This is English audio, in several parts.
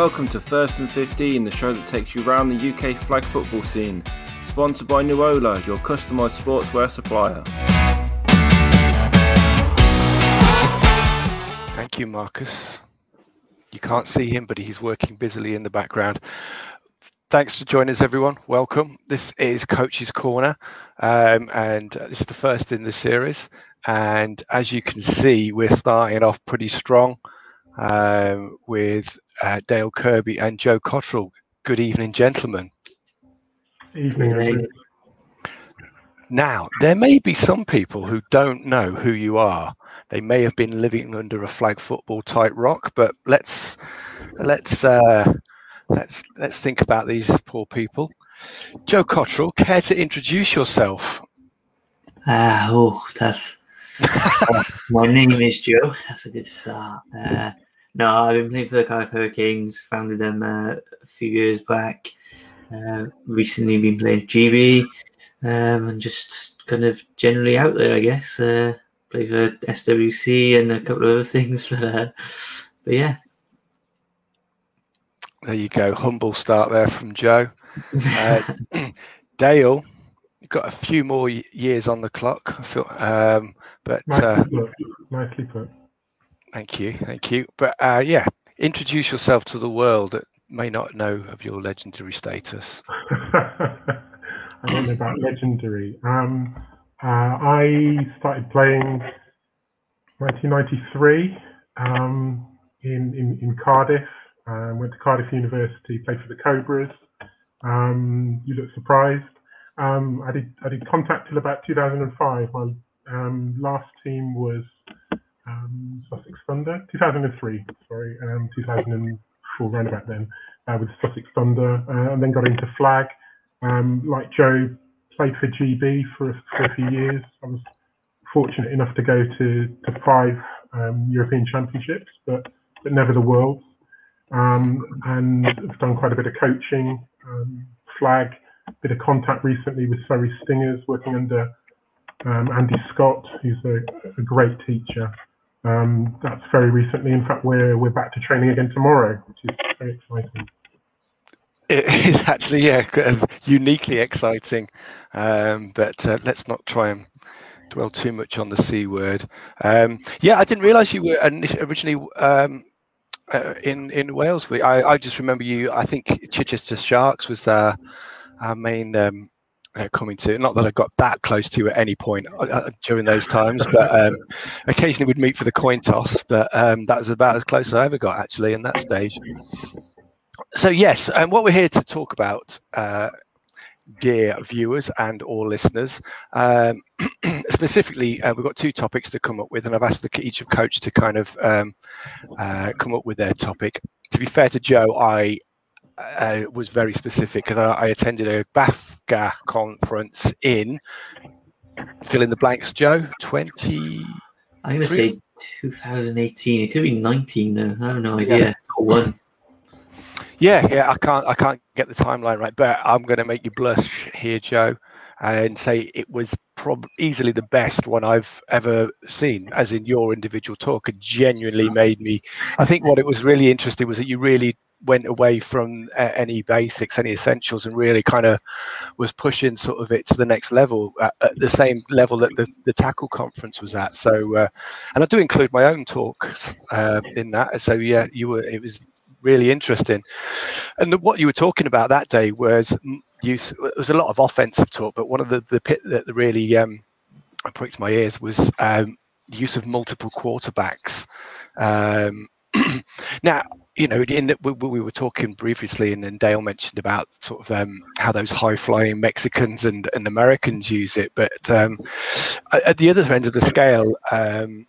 Welcome to First and 15, the show that takes you around the UK flag football scene. Sponsored by Nuola, your customised sportswear supplier. Thank you, Marcus. You can't see him, but he's working busily in the background. Thanks for joining us, everyone. Welcome. This is Coach's Corner, um, and this is the first in the series. And as you can see, we're starting off pretty strong um, with uh, Dale Kirby and Joe Cottrell. Good evening, gentlemen. Evening. Now, there may be some people who don't know who you are. They may have been living under a flag football type rock, but let's let's uh, let's let's think about these poor people. Joe Cottrell, care to introduce yourself? Ah, uh, oh, tough. my name is Joe. That's a good start. Uh, no, I've been playing for the Cardiff Hurricanes. Founded them uh, a few years back. Uh, recently been playing GB, um, and just kind of generally out there, I guess. Uh, play for SWC and a couple of other things, but uh, but yeah. There you go. Humble start there from Joe. Uh, Dale, you've got a few more years on the clock. I feel, um, but nicely uh, put. Nicely put. Thank you, thank you. But uh, yeah, introduce yourself to the world that may not know of your legendary status. I don't know about legendary. Um, uh, I started playing 1993 um, in, in, in Cardiff. Um, went to Cardiff University, played for the Cobras. Um, you look surprised. Um, I did I did contact till about 2005. My um, last team was um, Sussex Thunder, 2003, sorry, um, 2004, around about then, uh, with Sussex Thunder, uh, and then got into flag. Um, like Joe, played for GB for, for a few years. I was fortunate enough to go to, to five um, European Championships, but but never the World. Um, and I've done quite a bit of coaching, um, flag, bit of contact recently with Surrey Stingers, working under um, Andy Scott, who's a, a great teacher. Um, that's very recently. In fact, we're we're back to training again tomorrow, which is very exciting. It is actually yeah, uniquely exciting. Um, but uh, let's not try and dwell too much on the c word. Um, yeah, I didn't realise you were originally um, uh, in in Wales. I I just remember you. I think Chichester Sharks was our, our main um, uh, coming to. Not that I got that close to at any point uh, uh, during those times, but um, occasionally we'd meet for the coin toss. But um, that was about as close as I ever got actually in that stage. So yes, and um, what we're here to talk about, uh, dear viewers and all listeners, um, specifically, uh, we've got two topics to come up with, and I've asked the, each of coach to kind of um, uh, come up with their topic. To be fair to Joe, I uh, was very specific because I, I, attended a BAFCA conference in fill in the blanks, Joe. Twenty. I'm going to say 2018. It could be 19 though. I have no idea. Yeah. One. Yeah, yeah. I can't. I can't get the timeline right, but I'm going to make you blush here, Joe, and say it was prob- easily the best one I've ever seen, as in your individual talk. It genuinely made me. I think what it was really interesting was that you really went away from uh, any basics, any essentials, and really kind of was pushing sort of it to the next level at, at the same level that the, the tackle conference was at. So, uh, and I do include my own talks uh, in that. So yeah, you were. It was really interesting. And the, what you were talking about that day was use. There was a lot of offensive talk, but one of the the pit that really um, pricked my ears was um, use of multiple quarterbacks. Um, now, you know, in we, we, were talking previously, and then Dale mentioned about sort of um, how those high-flying Mexicans and, and Americans use it. But um, at the other end of the scale, um,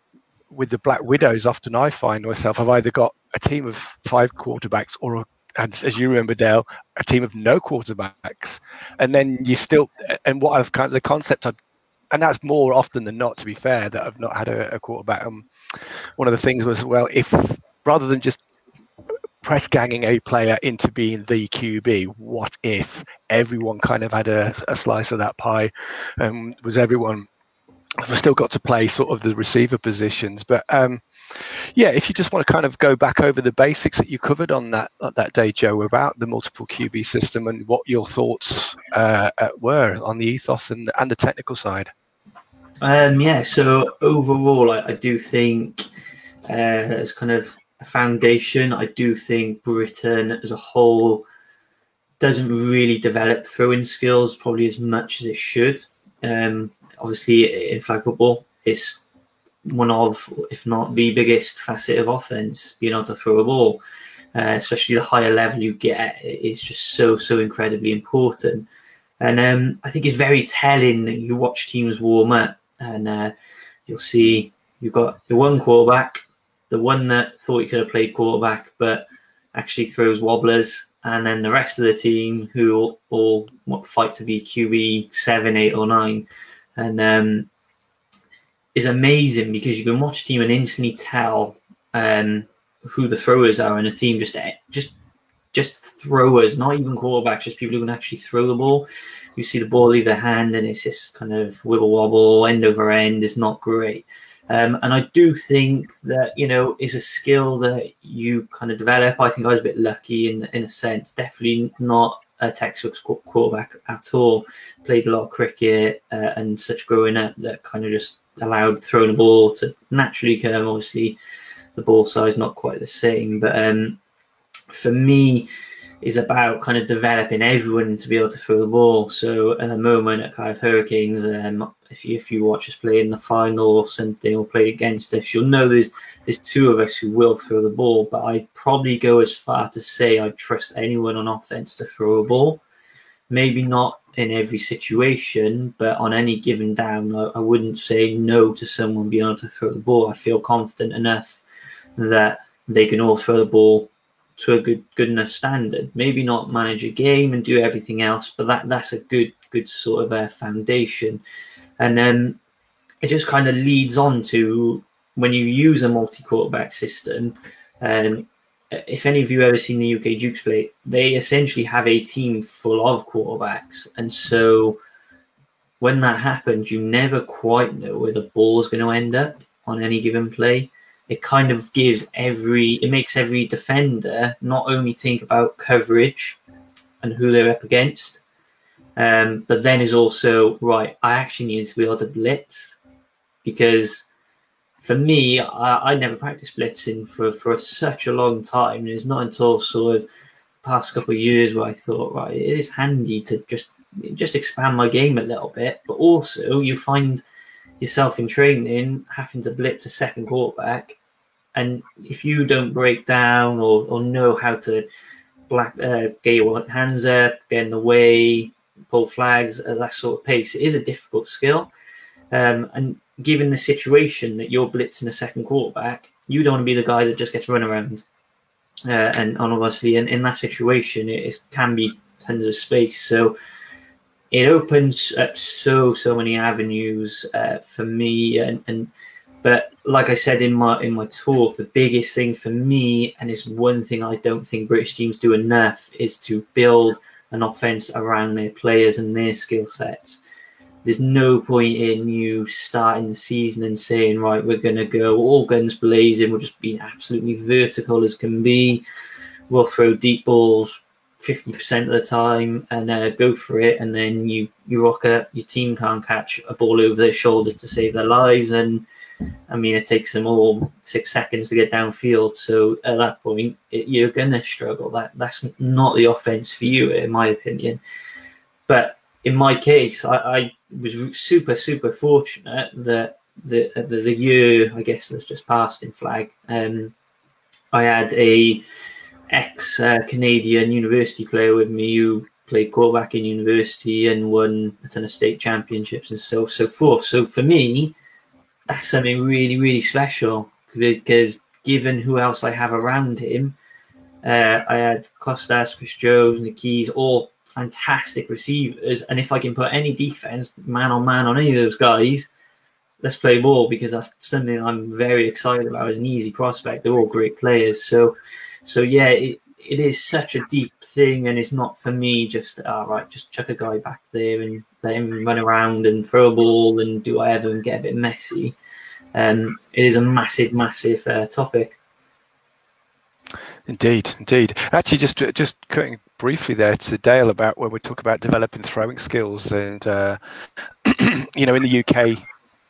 with the Black Widows, often I find myself I've either got a team of five quarterbacks or a and as you remember, Dale, a team of no quarterbacks, and then you still and what I've kind of the concept I and that's more often than not, to be fair, that I've not had a, a quarterback. Um, one of the things was, well, if rather than just press ganging a player into being the QB, what if everyone kind of had a, a slice of that pie? Um, was everyone I've still got to play sort of the receiver positions, but um, yeah, if you just want to kind of go back over the basics that you covered on that that day, Joe, about the multiple QB system and what your thoughts uh, were on the ethos and and the technical side. Um, yeah, so overall, I, I do think uh, as kind of foundation, I do think Britain as a whole doesn't really develop throwing skills probably as much as it should. Um, obviously, in flag football, it's one of, if not the biggest facet of offense, being able to throw a ball. Uh, especially the higher level you get, it's just so so incredibly important. And um, I think it's very telling that you watch teams warm up, and uh, you'll see you've got your one quarterback, the one that thought he could have played quarterback, but actually throws wobblers, and then the rest of the team who all, all fight to be QB seven, eight, or nine, and um, is amazing because you can watch a team and instantly tell um, who the throwers are in a team. Just just just throwers, not even quarterbacks, just people who can actually throw the ball. You see the ball leave their hand and it's just kind of wibble wobble, end over end. It's not great. Um, and I do think that you know is a skill that you kind of develop. I think I was a bit lucky in in a sense. Definitely not a textbook quarterback at all. Played a lot of cricket uh, and such growing up that kind of just allowed throwing a ball to naturally come. Obviously, the ball size not quite the same, but um, for me, is about kind of developing everyone to be able to throw the ball. So at the moment at Cardiff Hurricanes, um, if you if you watch us play in the final or something or play against us, you'll know there's there's two of us who will throw the ball. But I'd probably go as far to say I'd trust anyone on offense to throw a ball. Maybe not in every situation, but on any given down, I, I, wouldn't say no to someone being able to throw the ball. I feel confident enough that they can all throw the ball to a good good enough standard. Maybe not manage a game and do everything else, but that that's a good good sort of a foundation. And then it just kind of leads on to when you use a multi quarterback system. Um, if any of you ever seen the UK Dukes play, they essentially have a team full of quarterbacks, and so when that happens, you never quite know where the ball is going to end up on any given play. It kind of gives every, it makes every defender not only think about coverage and who they're up against, um, but then is also right. I actually need to be able to blitz because for me, I, I never practiced blitzing for, for such a long time. And it's not until sort of past couple of years where I thought, right, it is handy to just just expand my game a little bit. But also, you find yourself in training having to blitz a second quarterback, and if you don't break down or, or know how to black uh, get your hands up, get in the way, pull flags at that sort of pace, it is a difficult skill. Um, and given the situation that you're blitzing a second quarterback, you don't want to be the guy that just gets run around. Uh, and, and obviously, in, in that situation, it, it can be tons of space. So it opens up so so many avenues uh, for me. And, and but like I said in my in my talk, the biggest thing for me, and it's one thing I don't think British teams do enough, is to build an offense around their players and their skill sets there's no point in you starting the season and saying, right, we're going to go all guns blazing. We'll just be absolutely vertical as can be. We'll throw deep balls 50% of the time and uh, go for it. And then you, you rock up, your team can't catch a ball over their shoulder to save their lives. And I mean, it takes them all six seconds to get downfield. So at that point, it, you're going to struggle. That That's not the offense for you, in my opinion. But in my case, I, I was super super fortunate that the, the, the year I guess that's just passed in flag, um, I had a ex uh, Canadian university player with me who played quarterback in university and won a ton of state championships and so so forth. So for me, that's something really really special because given who else I have around him, uh, I had Costas, Chris Jones, the Keys, all fantastic receivers. And if I can put any defense man on man on any of those guys, let's play ball because that's something I'm very excited about as an easy prospect. They're all great players. So, so yeah, it, it is such a deep thing, and it's not for me just all oh, right, just chuck a guy back there and let him run around and throw a ball and do whatever and get a bit messy. Um, it is a massive, massive uh, topic. Indeed, indeed. Actually, just just cutting briefly there to Dale about when we talk about developing throwing skills, and uh, you know, in the UK,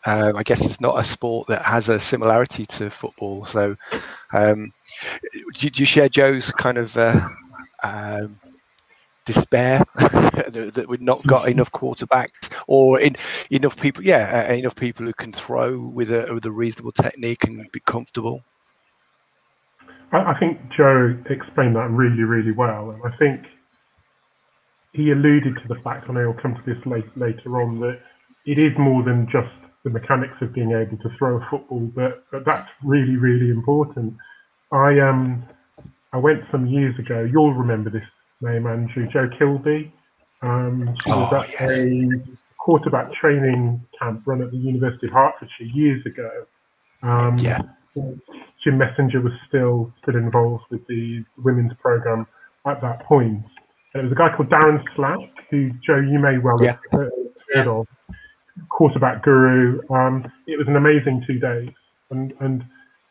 um, I guess it's not a sport that has a similarity to football. So, um, do, do, you share Joe's kind of uh, um, despair that we've not got enough quarterbacks or in, enough people? Yeah, uh, enough people who can throw with a with a reasonable technique and be comfortable. I, I think Joe explained that really, really well, and I think he alluded to the fact, and I'll come to this late, later on, that it is more than just the mechanics of being able to throw a football, but, but that's really, really important. I um I went some years ago. You'll remember this name, Andrew. Joe Kilby. Um, she was oh, at yes. a quarterback training camp run at the University of Hertfordshire years ago. Um, yeah. Jim Messenger was still still involved with the women's program at that point. And it was a guy called Darren Slack, who Joe you may well have heard of quarterback guru. Um, it was an amazing two days, and and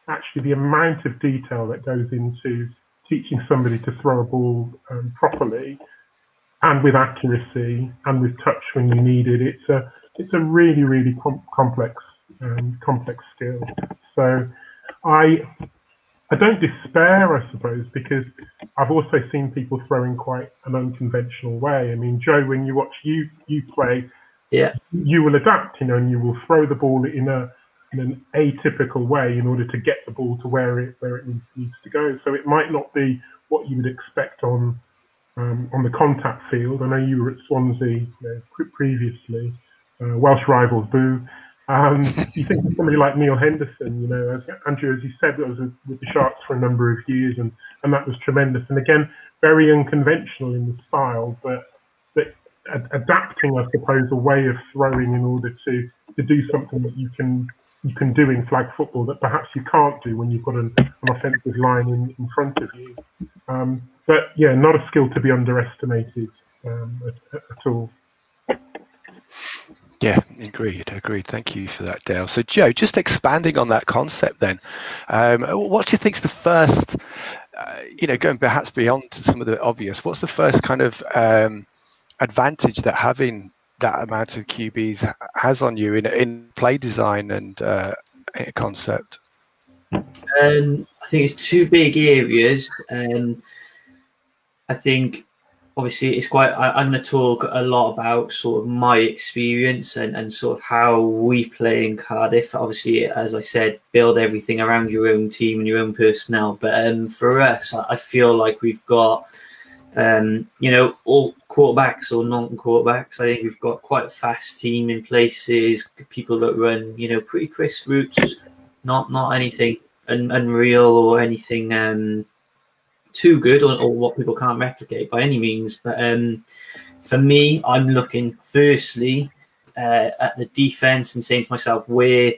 actually the amount of detail that goes into teaching somebody to throw a ball um, properly and with accuracy and with touch when you need it. It's a it's a really really com- complex um, complex skill. So I I don't despair, I suppose, because I've also seen people throw in quite an unconventional way. I mean, Joe, when you watch you you play, yeah, you will adapt, you know, and you will throw the ball in a in an atypical way in order to get the ball to where it where it needs to go. So it might not be what you would expect on um, on the contact field. I know you were at Swansea you know, previously, uh, Welsh rivals, boo. Um, you think of somebody like Neil Henderson, you know, as Andrew, as you said, was with the Sharks for a number of years, and, and that was tremendous. And again, very unconventional in the style, but adapting, I suppose, a way of throwing in order to to do something that you can you can do in flag football that perhaps you can't do when you've got an, an offensive line in, in front of you. Um, but yeah, not a skill to be underestimated um, at, at, all. Yeah, agreed, agreed. Thank you for that, Dale. So, Joe, just expanding on that concept, then, um, what do you think is the first, uh, you know, going perhaps beyond some of the obvious? What's the first kind of um, advantage that having that amount of QBs has on you in in play design and uh, concept? Um, I think it's two big areas. Um, I think obviously it's quite. I, am going to talk a lot about sort of my experience and, and sort of how we play in Cardiff. Obviously, as I said, build everything around your own team and your own personnel. But um, for us, I feel like we've got um, you know, all quarterbacks or non-quarterbacks. I think we've got quite a fast team in places. People that run, you know, pretty crisp routes. Not not anything un- unreal or anything um, too good or, or, what people can't replicate by any means. But um, for me, I'm looking firstly uh, at the defense and saying to myself, where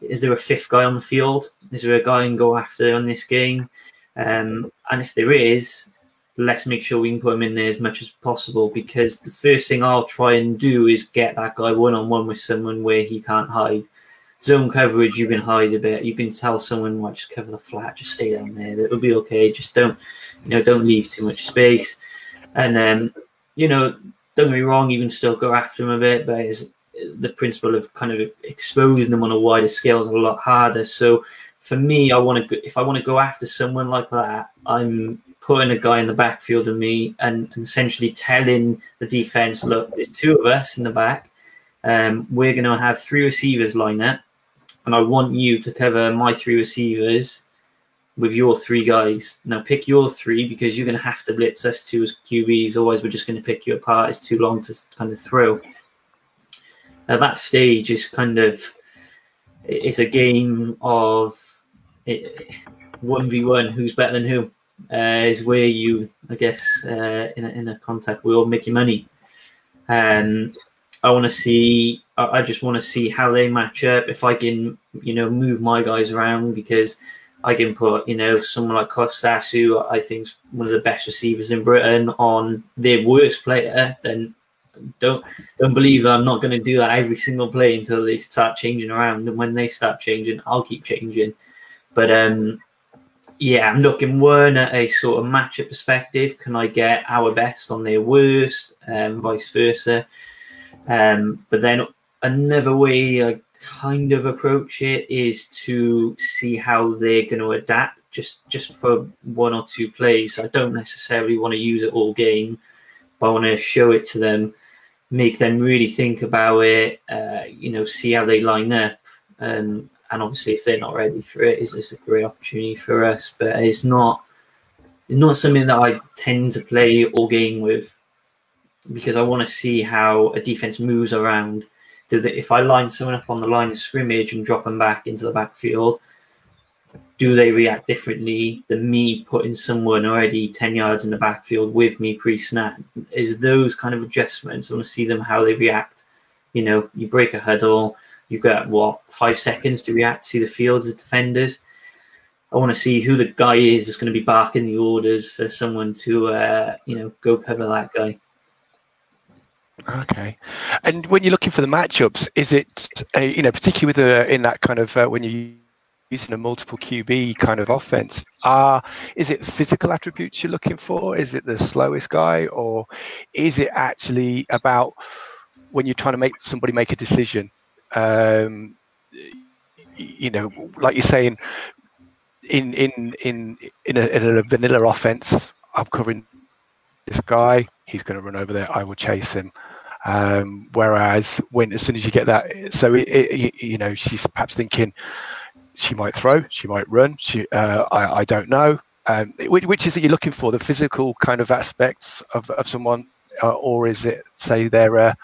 is there a fifth guy on the field? Is there a guy I can go after on this game? Um, and if there is, let's make sure we can put him in there as much as possible because the first thing I'll try and do is get that guy one on one with someone where he can't hide. Zone coverage, you can hide a bit. You can tell someone, like, just cover the flat, just stay down there. It'll be okay. Just don't, you know, don't leave too much space. And then, um, you know, don't get me wrong, you can still go after him a bit, but it's, the principle of kind of exposing them on a wider scale is a lot harder. So for me, I want to, if I want to go after someone like that, I'm putting a guy in the backfield of me and, and essentially telling the defense, look, there's two of us in the back. Um, we're going to have three receivers line up, and I want you to cover my three receivers with your three guys. Now pick your three because you're going to have to blitz us two as QBs, otherwise we're just going to pick you apart. It's too long to kind of throw. At that stage, is kind of it's a game of one v one. Who's better than who? Uh, is where you, I guess, uh, in, a, in a contact will make your money. And I want to see, I just want to see how they match up. If I can, you know, move my guys around because I can put, you know, someone like Kostas, who I think is one of the best receivers in Britain, on their worst player, then don't don't believe I'm not going to do that every single play until they start changing around. And when they start changing, I'll keep changing. But um, yeah, I'm looking at a sort of matchup perspective. Can I get our best on their worst, um, vice versa? Um, but then another way I kind of approach it is to see how they're going to adapt just just for one or two plays. I don't necessarily want to use it all game, but I want to show it to them, make them really think about it. Uh, you know, see how they line up, um, and obviously if they're not ready for it, it's, it's a great opportunity for us. But it's not not something that I tend to play all game with because I want to see how a defense moves around. Do they, if I line someone up on the line of scrimmage and drop them back into the backfield, do they react differently than me putting someone already 10 yards in the backfield with me pre snap? Is those kind of adjustments? I want to see them how they react. You know, you break a huddle, you've got what, five seconds to react, see the field as defenders. I want to see who the guy is that's going to be barking the orders for someone to, uh, you know, go cover that guy. Okay, and when you're looking for the matchups, is it uh, you know particularly with the in that kind of uh, when you using a multiple QB kind of offense. Uh, is it physical attributes you're looking for? Is it the slowest guy? Or is it actually about when you're trying to make somebody make a decision? Um, you know, like you're saying, in in in in a, in a vanilla offense, I'm covering this guy. He's going to run over there. I will chase him. Um, whereas when as soon as you get that, so it, it, you know, she's perhaps thinking, she might throw, she might run. She, uh, I, I don't know. Um, which, which, is that you're looking for? The physical kind of aspects of, of someone, or is it say their uh,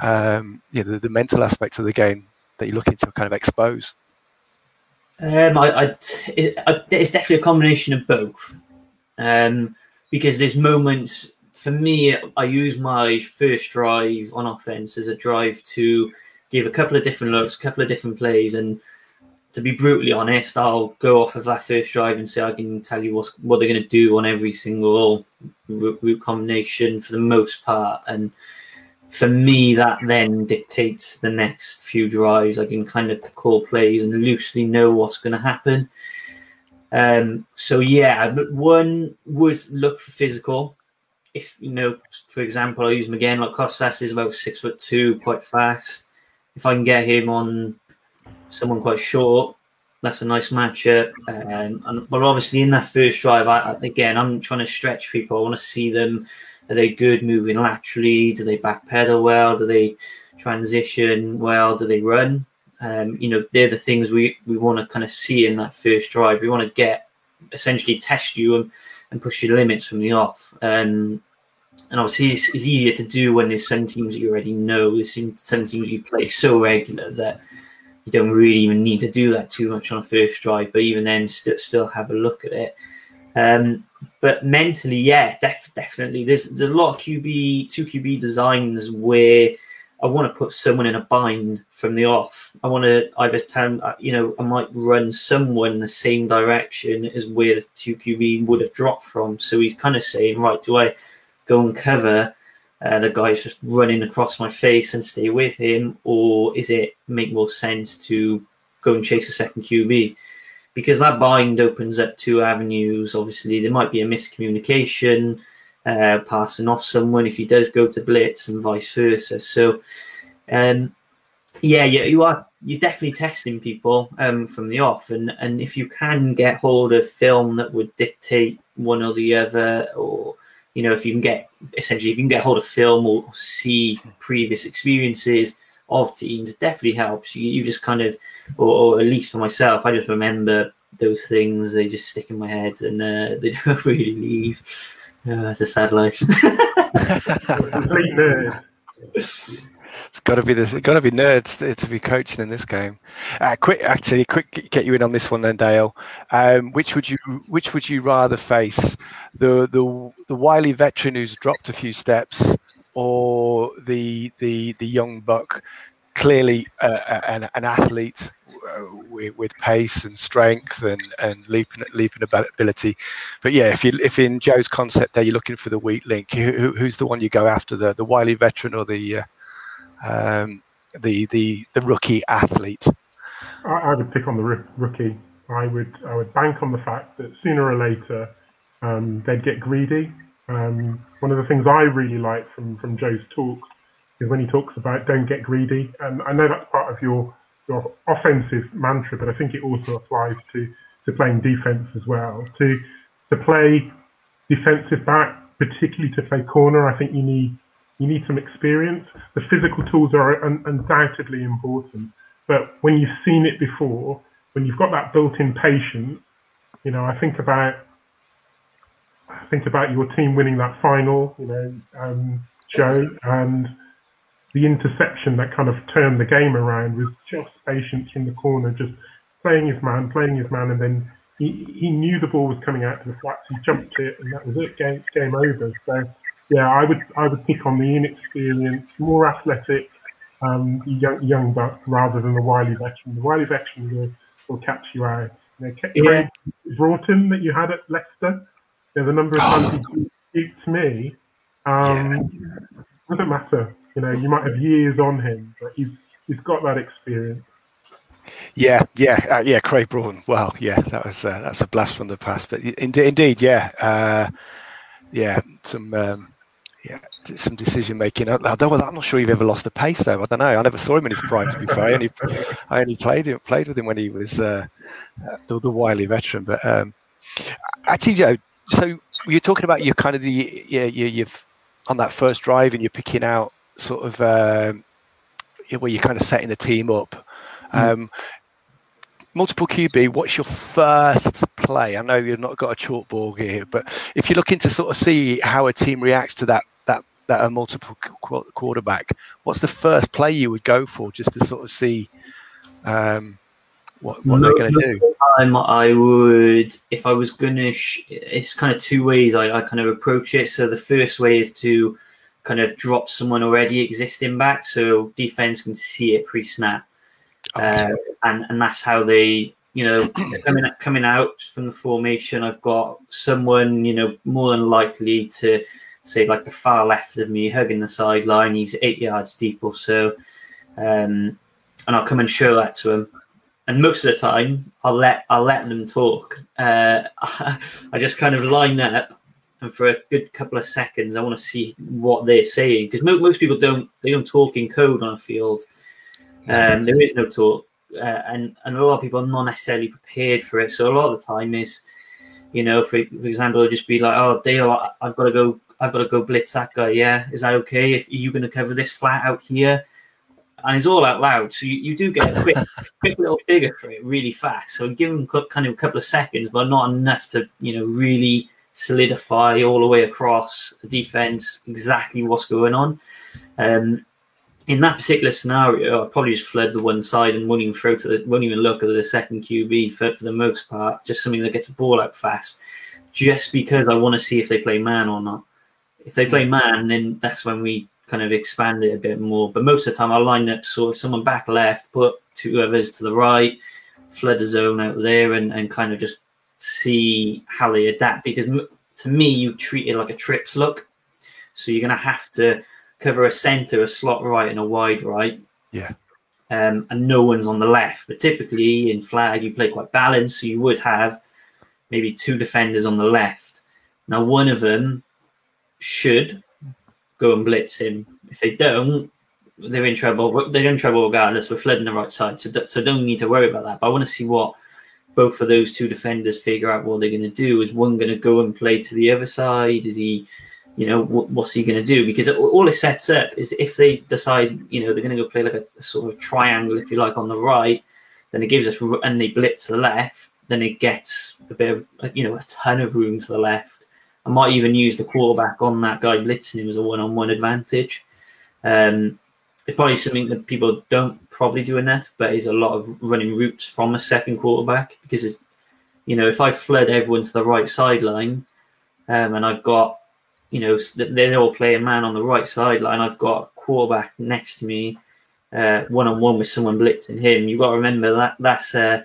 um, you know, the, the, mental aspects of the game that you're looking to kind of expose? Um, I, I, it, I, it's definitely a combination of both. Um, because there's moments for me, I use my first drive on offense as a drive to give a couple of different looks, a couple of different plays, and to be brutally honest, I'll go off of that first drive and say I can tell you what's, what they're going to do on every single route combination for the most part. And for me, that then dictates the next few drives. I can kind of call plays and loosely know what's going to happen. Um, so yeah, one would look for physical. If you know, for example, I use him again. Like Kostas is about six foot two, quite fast. If I can get him on someone quite short. That's a nice matchup. Um, and, but obviously, in that first drive, I, again, I'm trying to stretch people. I want to see them. Are they good moving laterally? Do they backpedal well? Do they transition well? Do they run? Um, you know, they're the things we, we want to kind of see in that first drive. We want to get essentially test you and, and push your limits from the off. Um, and obviously, it's, it's, easier to do when there's some teams you already know. There's some teams you play so regular that you don't really even need to do that too much on a first drive, but even then, st- still have a look at it. Um, but mentally, yeah, def- definitely. There's there's a lot of QB two QB designs where I want to put someone in a bind from the off. I want to either tell uh, you know I might run someone the same direction as where the two QB would have dropped from. So he's kind of saying, right, do I go and cover uh, the guy's just running across my face and stay with him, or is it make more sense to go and chase a second QB? Because that bind opens up two avenues. Obviously, there might be a miscommunication, uh, passing off someone if he does go to blitz, and vice versa. So, um, yeah, yeah, you are you're definitely testing people um, from the off, and and if you can get hold of film that would dictate one or the other, or you know, if you can get essentially if you can get hold of film or see previous experiences of teams, it definitely helps. You, you just kind of, or, or, at least for myself, I just remember those things. They just stick in my head and uh, they don't really leave. Uh, it's a sad life. It's got to be this. Got to be nerds to, to, be coaching in this game. Uh, quick, actually, quick, get you in on this one then, Dale. Um, which would you, which would you rather face, the the the wily veteran who's dropped a few steps, or the the the young buck, clearly uh, an, an athlete uh, with, with, pace and strength and and leaping leaping ability. But yeah, if you if in Joe's concept there you're looking for the weak link, who, who's the one you go after the the wily veteran or the uh, um, the the the rookie athlete? I, I would pick on the rookie. I would I would bank on the fact that sooner or later um, they'd get greedy. Um, one of the things I really like from from Joe's talk is when he talks about don't get greedy. And I know that's part of your your offensive mantra, but I think it also applies to to playing defense as well. To to play defensive back, particularly to play corner, I think you need you need some experience. The physical tools are un- undoubtedly important, but when you've seen it before, when you've got that built-in patience, you know, I think about I think about your team winning that final, you know, um, Joe, and the interception that kind of turned the game around was just patience from the corner, just playing his man, playing his man, and then he, he knew the ball was coming out to the flats. He jumped it, and that was it. Game game over. So yeah, I would I would pick on the inexperienced, more athletic, um, young young buck rather than the wily veteran. The wily veteran will, will catch you out. You know, yeah. Broughton that you had at Leicester. There's a number of times he beats me. Um, yeah. Doesn't matter. You know, you might have years on him, but he's he's got that experience. Yeah, yeah, uh, yeah. Craig Braun. Well, yeah, that was uh, that's a blast from the past. But indeed, indeed, yeah, uh, yeah, some um, yeah, some decision making. Although I'm not sure you've ever lost a pace though. I don't know. I never saw him in his prime. To be fair, I only I only played him played with him when he was uh, uh the, the wily veteran. But um, actually, Joe. So you're talking about your kind of the yeah you, you've on that first drive and you're picking out sort of um, where you're kind of setting the team up. Mm. Um, multiple QB, what's your first play? I know you've not got a chalkboard here, but if you're looking to sort of see how a team reacts to that that a multiple qu- quarterback, what's the first play you would go for just to sort of see um, what, what they're going to do? Time I would, if I was going to, sh- it's kind of two ways I, I kind of approach it. So the first way is to kind of drop someone already existing back, so defense can see it pre-snap, okay. uh, and and that's how they, you know, coming coming out from the formation. I've got someone, you know, more than likely to say like the far left of me, hugging the sideline. He's eight yards deep or so, um, and I'll come and show that to him. And most of the time, I'll let I'll let them talk. Uh, I just kind of line that up and for a good couple of seconds, I want to see what they're saying because mo- most people don't they don't talk in code on a field. Um, there is no talk, uh, and and a lot of people are not necessarily prepared for it. So a lot of the time is, you know, for, for example, just be like, "Oh, Dale, I've got to go. I've got to go blitz that guy. Yeah, is that okay? If you're going to cover this flat out here." And it's all out loud, so you, you do get a quick, quick little figure for it really fast. So give them kind of a couple of seconds, but not enough to, you know, really solidify all the way across the defense exactly what's going on. Um, in that particular scenario, I probably just fled the one side and won't even throw to the won't even look at the second QB for, for the most part. Just something that gets a ball out fast, just because I want to see if they play man or not. If they play man, then that's when we kind of expand it a bit more. But most of the time, I'll line up sort of someone back left, put two others to the right, flood a zone out there, and, and kind of just see how they adapt. Because to me you treat it like a trips look. So you're going to have to cover a center a slot right and a wide right. Yeah. Um, and no one's on the left. But typically in flag you play quite balanced. So you would have maybe two defenders on the left. Now one of them should go and blitz him if they don't they're in trouble they're in trouble regardless we're flooding the right side so, so don't need to worry about that but i want to see what both of those two defenders figure out what they're going to do. Is one going to go and play to the other side? Is he, you know, what, what's he going to do? Because all it sets up is if they decide, you know, they're going to go play like a, a, sort of triangle, if you like, on the right, then it gives us, and they blitz to the left, then it gets a bit of, you know, a ton of room to the left. I might even use the quarterback on that guy blitzing him as a one-on-one advantage. Um, it's probably something that people don't probably do enough, but is a lot of running routes from a second quarterback because it's, you know, if I fled everyone to the right sideline, um, and I've got, you know, they're all playing man on the right sideline, I've got a quarterback next to me one on one with someone blitzing him, you've got to remember that that's uh,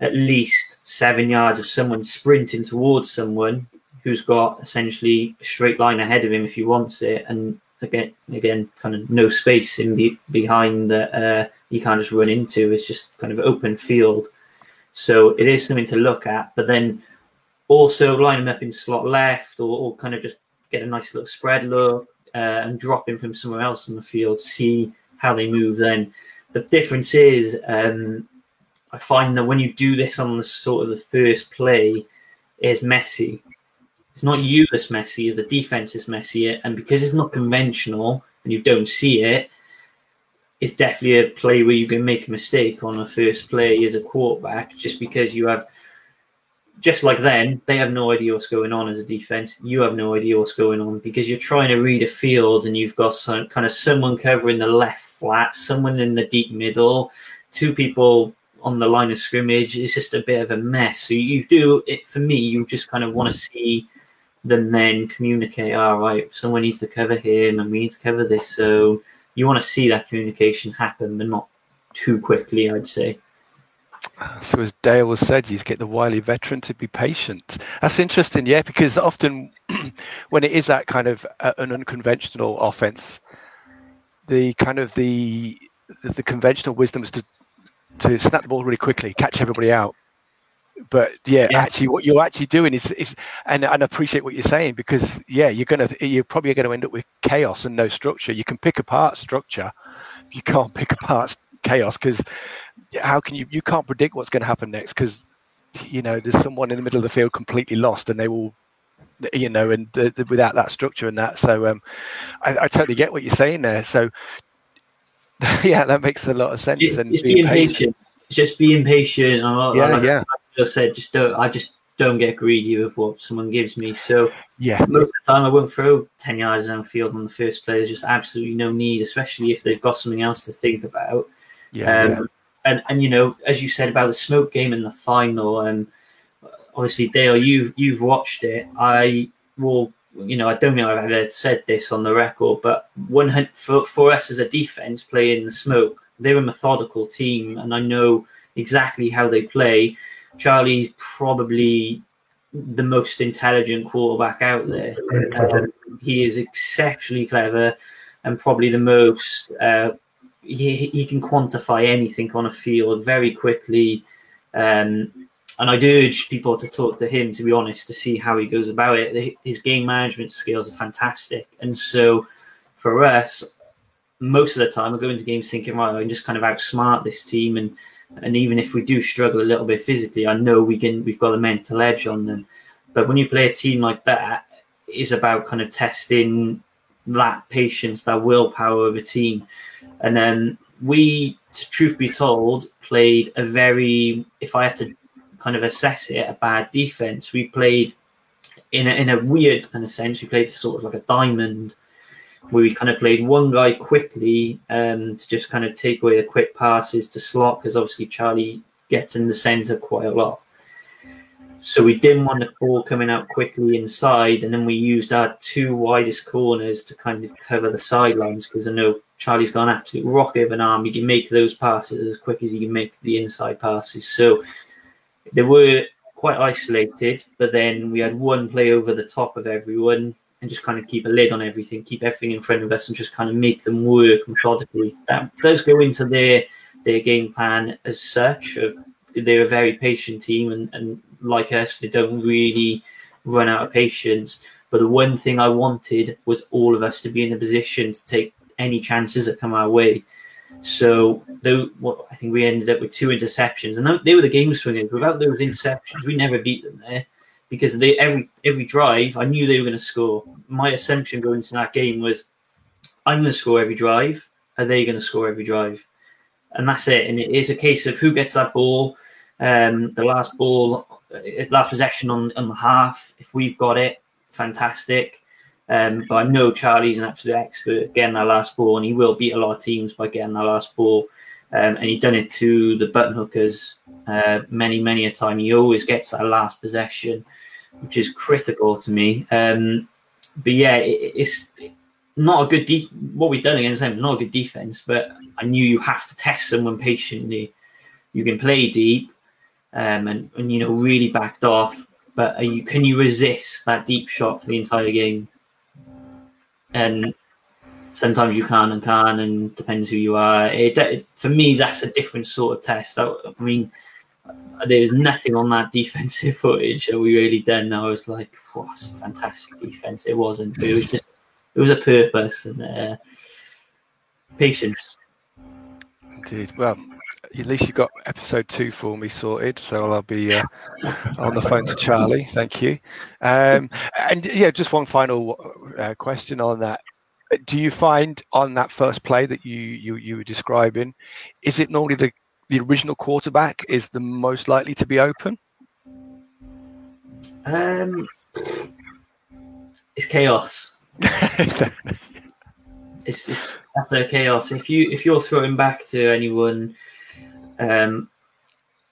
at least seven yards of someone sprinting towards someone who's got essentially a straight line ahead of him if he wants it, and again, again, kind of no space in be, behind that uh, you can't just run into. It's just kind of open field. So it is something to look at, but then also line him up in slot left, or, or kind of just get a nice little spread look uh, and drop him from somewhere else in the field. See how they move. Then the difference is, um, I find that when you do this on the sort of the first play, is messy it's not you that's messy, it's the defense is messy. And because it's not conventional and you don't see it, it's definitely a play where you can make a mistake on a first play as a quarterback just because you have just like then, they have no idea what's going on as a defense. You have no idea what's going on because you're trying to read a field and you've got some kind of someone covering the left flat, someone in the deep middle, two people on the line of scrimmage. It's just a bit of a mess. So you do it for me. You just kind of want to see then then communicate, all right, someone needs to cover him and we need to cover this. So you want to see that communication happen, but not too quickly, I'd say. So as Dale said, you get the wily veteran to be patient. That's interesting, yeah, because often when it is that kind of uh, an unconventional offense, the kind of the the conventional wisdom is to to snap the ball really quickly, catch everybody out, but yeah, yeah, actually what you're actually doing is, is and, and I appreciate what you're saying because yeah you're gonna you're probably going to end up with chaos and no structure. You can pick apart structure. You can't pick apart chaos because how can you you can't predict what's going to happen next because you know there's someone in the middle of the field completely lost and they will you know and the, the, without that structure and that. So um I, I, totally get what you're saying there. So yeah that makes a lot of sense it's, and it's being, patient. patient. just being patient. Yeah yeah just said, just don't. I just don't get greedy with what someone gives me. So yeah, most of the time I won't throw ten yards down field on the first play. There's just absolutely no need, especially if they've got something else to think about. Yeah. Um, yeah. And and you know, as you said about the smoke game in the final, and um, obviously Dale, you've you've watched it. I will. You know, I don't think I've ever said this on the record, but one for for us as a defense playing the smoke, they're a methodical team, and I know exactly how they play Charlie's probably the most intelligent quarterback out there. Um, he is exceptionally clever and probably the most. Uh, he, he can quantify anything on a field very quickly. Um, and I'd urge people to talk to him, to be honest, to see how he goes about it. His game management skills are fantastic. And so for us, most of the time, I go into games thinking, right, I can just kind of outsmart this team and and even if we do struggle a little bit physically, I know we can. We've got a mental edge on them. But when you play a team like that, it's about kind of testing that patience, that willpower of a team. And then we, truth be told, played a very. If I had to kind of assess it, a bad defense. We played in a, in a weird kind of sense. We played sort of like a diamond where we kind of played one guy quickly um, to just kind of take away the quick passes to slot because obviously Charlie gets in the center quite a lot. So we didn't want the ball coming out quickly inside, and then we used our two widest corners to kind of cover the sidelines because I know Charlie's got an absolute rocket of an arm. He can make those passes as quick as he can make the inside passes. So they were quite isolated, but then we had one play over the top of everyone and just kind of keep a lid on everything, keep everything in front of us, and just kind of make them work methodically. That does go into their their game plan as such. Of they're a very patient team, and, and like us, they don't really run out of patience. But the one thing I wanted was all of us to be in a position to take any chances that come our way. So though, what I think we ended up with two interceptions, and they were the game swingers. Without those interceptions, we never beat them there because they every every drive I knew they were going to score. My assumption going into that game was I'm going to score every drive. Are they going to score every drive? And that's it. And it is a case of who gets that ball, um, the last ball, uh, last possession on on the half. If we've got it, fantastic. Um, but I know Charlie's an absolute expert getting that last ball, and he will beat a lot of teams by getting that last ball. Um, and he done it to the button hookers uh, many, many a time. He always gets that last possession, which is critical to me. Um, but yeah, it, it's not a good de- what we've done against them. Is not a good defense, but I knew you have to test someone patiently. You can play deep, um, and, and you know really backed off. But you, can you resist that deep shot for the entire game? And sometimes you can and can, and depends who you are. It, for me, that's a different sort of test. I, I mean, there was nothing on that defensive footage that we really done. I was like, "Wow, fantastic defense." It wasn't. It was just, it was a purpose and uh, patience. Indeed. Well, at least you got episode two for me sorted, so I'll be uh, on the phone to Charlie. Thank you. Um, and yeah, just one final uh, question on that. Do you find on that first play that you you you were describing, is it normally the the original quarterback is the most likely to be open? Um, it's chaos. it's, it's utter chaos. If you if you're throwing back to anyone um,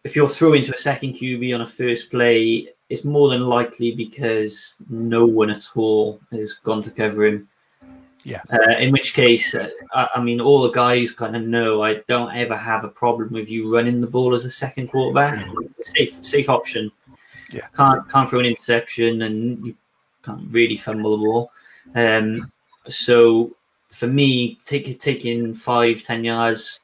if you're throwing to a second QB on a first play, it's more than likely because no one at all has gone to cover him. Yeah. Uh, in which case, uh, I, I, mean, all the guys kind of know I don't ever have a problem with you running the ball as a second quarterback. It's a safe, safe option. Yeah. Can't can't throw an interception and you can't really fumble the ball. Um, so for me, take taking five, ten yards,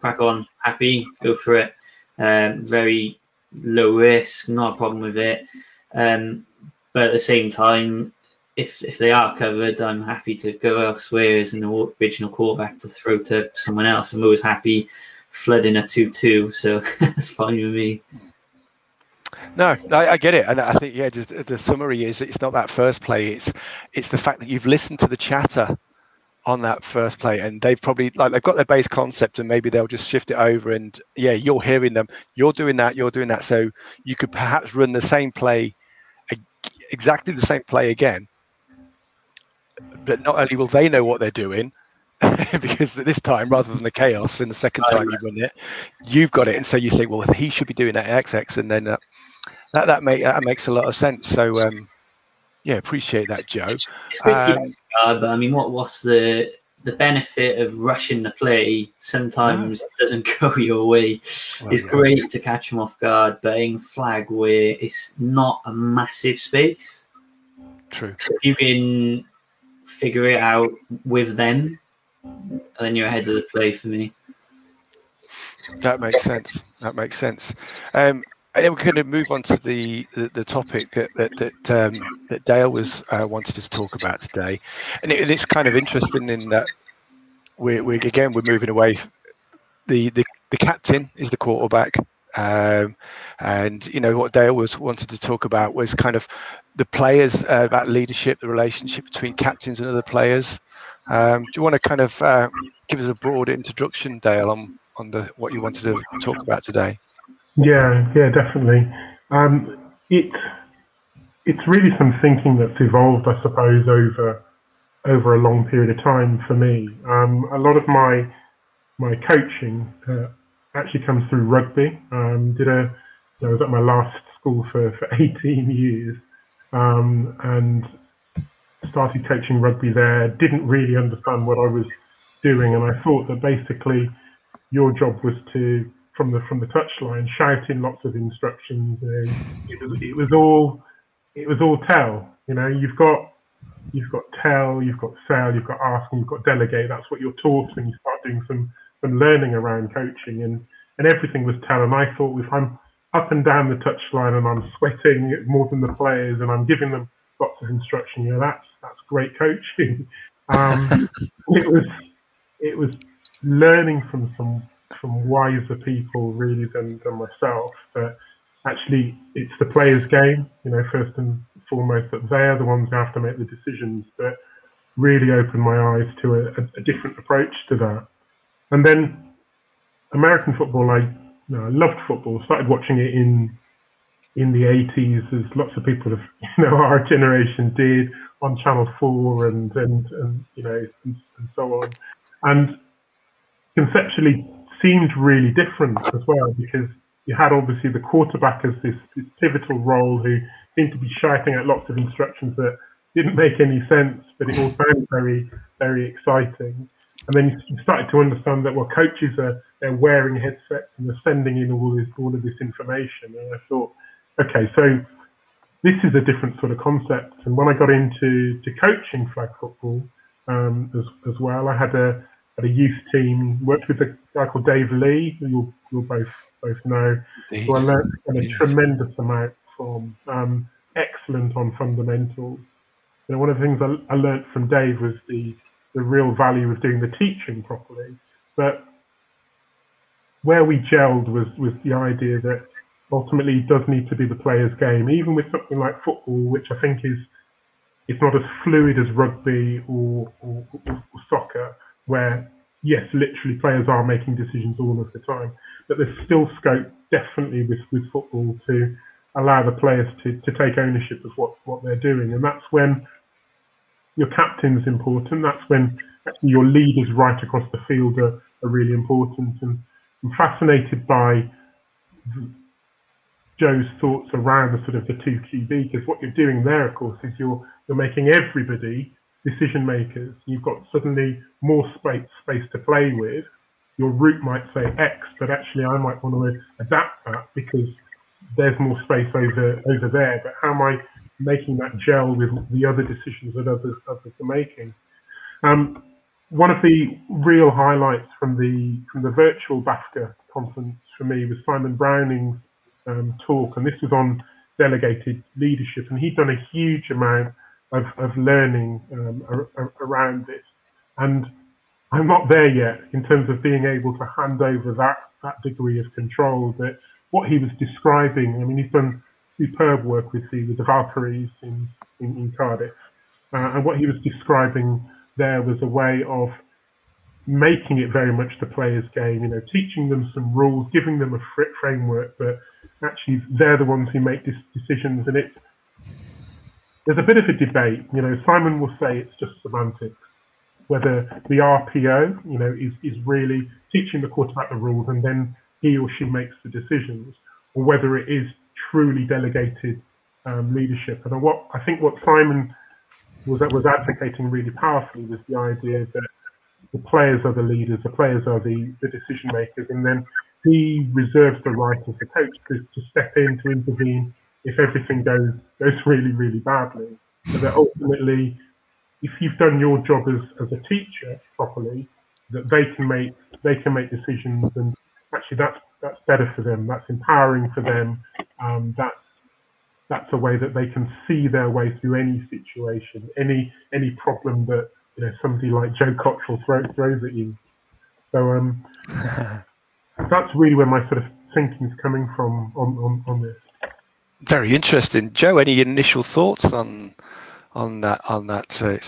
crack on, happy, go for it. Um, very low risk, not a problem with it. Um, but at the same time, if if they are covered, I'm happy to go elsewhere as an original quarterback to throw to someone else. I'm always happy flooding a two-two, so that's fine with me. No, I, I, get it, and I think yeah, just the summary is it's not that first play; it's it's the fact that you've listened to the chatter on that first play and they've probably like they've got their base concept and maybe they'll just shift it over and yeah you're hearing them you're doing that you're doing that so you could perhaps run the same play exactly the same play again but not only will they know what they're doing because at this time rather than the chaos in the second time you run it you've got it and so you say well he should be doing that xx and then uh, that that, make, that makes a lot of sense so um, yeah appreciate that joe it's um, but I mean, what what's the the benefit of rushing the play? Sometimes it doesn't go your way. Well, it's great to catch them off guard, but in flag where it's not a massive space. True. If you can figure it out with them, and then you're ahead of the play for me. That makes sense. That makes sense. Um, and then we're going to move on to the the, the topic that that that, um, that Dale was uh, wanted to talk about today, and it, it's kind of interesting in that we're, we again we're moving away. The, the the captain is the quarterback, um, and you know what Dale was wanted to talk about was kind of the players uh, about leadership, the relationship between captains and other players. Um, do you want to kind of uh, give us a broad introduction, Dale, on on the what you wanted to talk about today? Yeah, yeah, definitely. Um, it's it's really some thinking that's evolved, I suppose, over over a long period of time for me. Um, a lot of my my coaching uh, actually comes through rugby. Um, did a I was at my last school for, for 18 years um, and started coaching rugby there. Didn't really understand what I was doing, and I thought that basically your job was to from the from the touchline, shouting lots of instructions. It was it was all it was all tell. You know, you've got you've got tell, you've got sell, you've got ask, and you've got delegate. That's what you're taught when you start doing some some learning around coaching, and and everything was. And I thought, if I'm up and down the touchline and I'm sweating more than the players, and I'm giving them lots of instruction, you know, that's that's great coaching. Um, it was it was learning from some from wiser people really than, than myself. But actually, it's the players' game, you know, first and foremost, that they are the ones who have to make the decisions. But really opened my eyes to a, a different approach to that. And then American football, I, you know, I loved football. Started watching it in in the 80s, as lots of people of you know our generation did on Channel Four and and, and you know and, and so on. And conceptually, seemed really different as well because you had obviously the quarterback as this, this pivotal role who seemed to be shouting out lots of instructions that didn't make any sense, but it all sounded very very exciting. And then you started to understand that well, coaches are they're wearing headsets and they're sending in all this all of this information. And I thought, okay, so this is a different sort of concept. And when I got into to coaching flag football um, as, as well, I had a had a youth team, worked with a guy called Dave Lee, who you'll, you'll both both know, Indeed. who I learned, a tremendous amount from. Um, excellent on fundamentals. You know, one of the things I, I learned from Dave was the the real value of doing the teaching properly. But where we gelled was was the idea that ultimately it does need to be the player's game, even with something like football, which I think is it's not as fluid as rugby or, or, or, soccer, where yes, literally players are making decisions all of the time, but there's still scope definitely with, with football to allow the players to, to take ownership of what, what they're doing. And that's when your captain's important. That's when actually your leaders right across the field are, are really important. And I'm fascinated by Joe's thoughts around the sort of the two QB because what you're doing there, of course, is you're you're making everybody decision makers. You've got suddenly more space space to play with. Your route might say X, but actually I might want to adapt that because there's more space over over there. But how am I making that gel with the other decisions that others others are making? Um, one of the real highlights from the from the virtual BAFCA conference for me was Simon Browning's um, talk, and this was on delegated leadership, and he'd done a huge amount of, of learning um, ar- around this. And I'm not there yet in terms of being able to hand over that that degree of control. But what he was describing, I mean, he's done superb work with the with the Valkyries in in, in Cardiff, uh, and what he was describing there was a way of making it very much the player's game, you know, teaching them some rules, giving them a framework, but actually they're the ones who make these decisions. And it's, there's a bit of a debate, you know, Simon will say it's just semantics, whether the RPO, you know, is, is really teaching the quarterback the rules and then he or she makes the decisions, or whether it is truly delegated um, leadership. And what I think what Simon was was advocating really powerfully was the idea that the players are the leaders, the players are the, the decision makers, and then he reserves the right as a coach to, to step in to intervene if everything goes goes really really badly. So that ultimately, if you've done your job as, as a teacher properly, that they can make they can make decisions, and actually that's that's better for them. That's empowering for them. Um, that's that's a way that they can see their way through any situation, any any problem that you know somebody like Joe Cottrell throw, throws at you. So um, that's really where my sort of thinking is coming from on, on, on this. Very interesting, Joe. Any initial thoughts on on that on that? So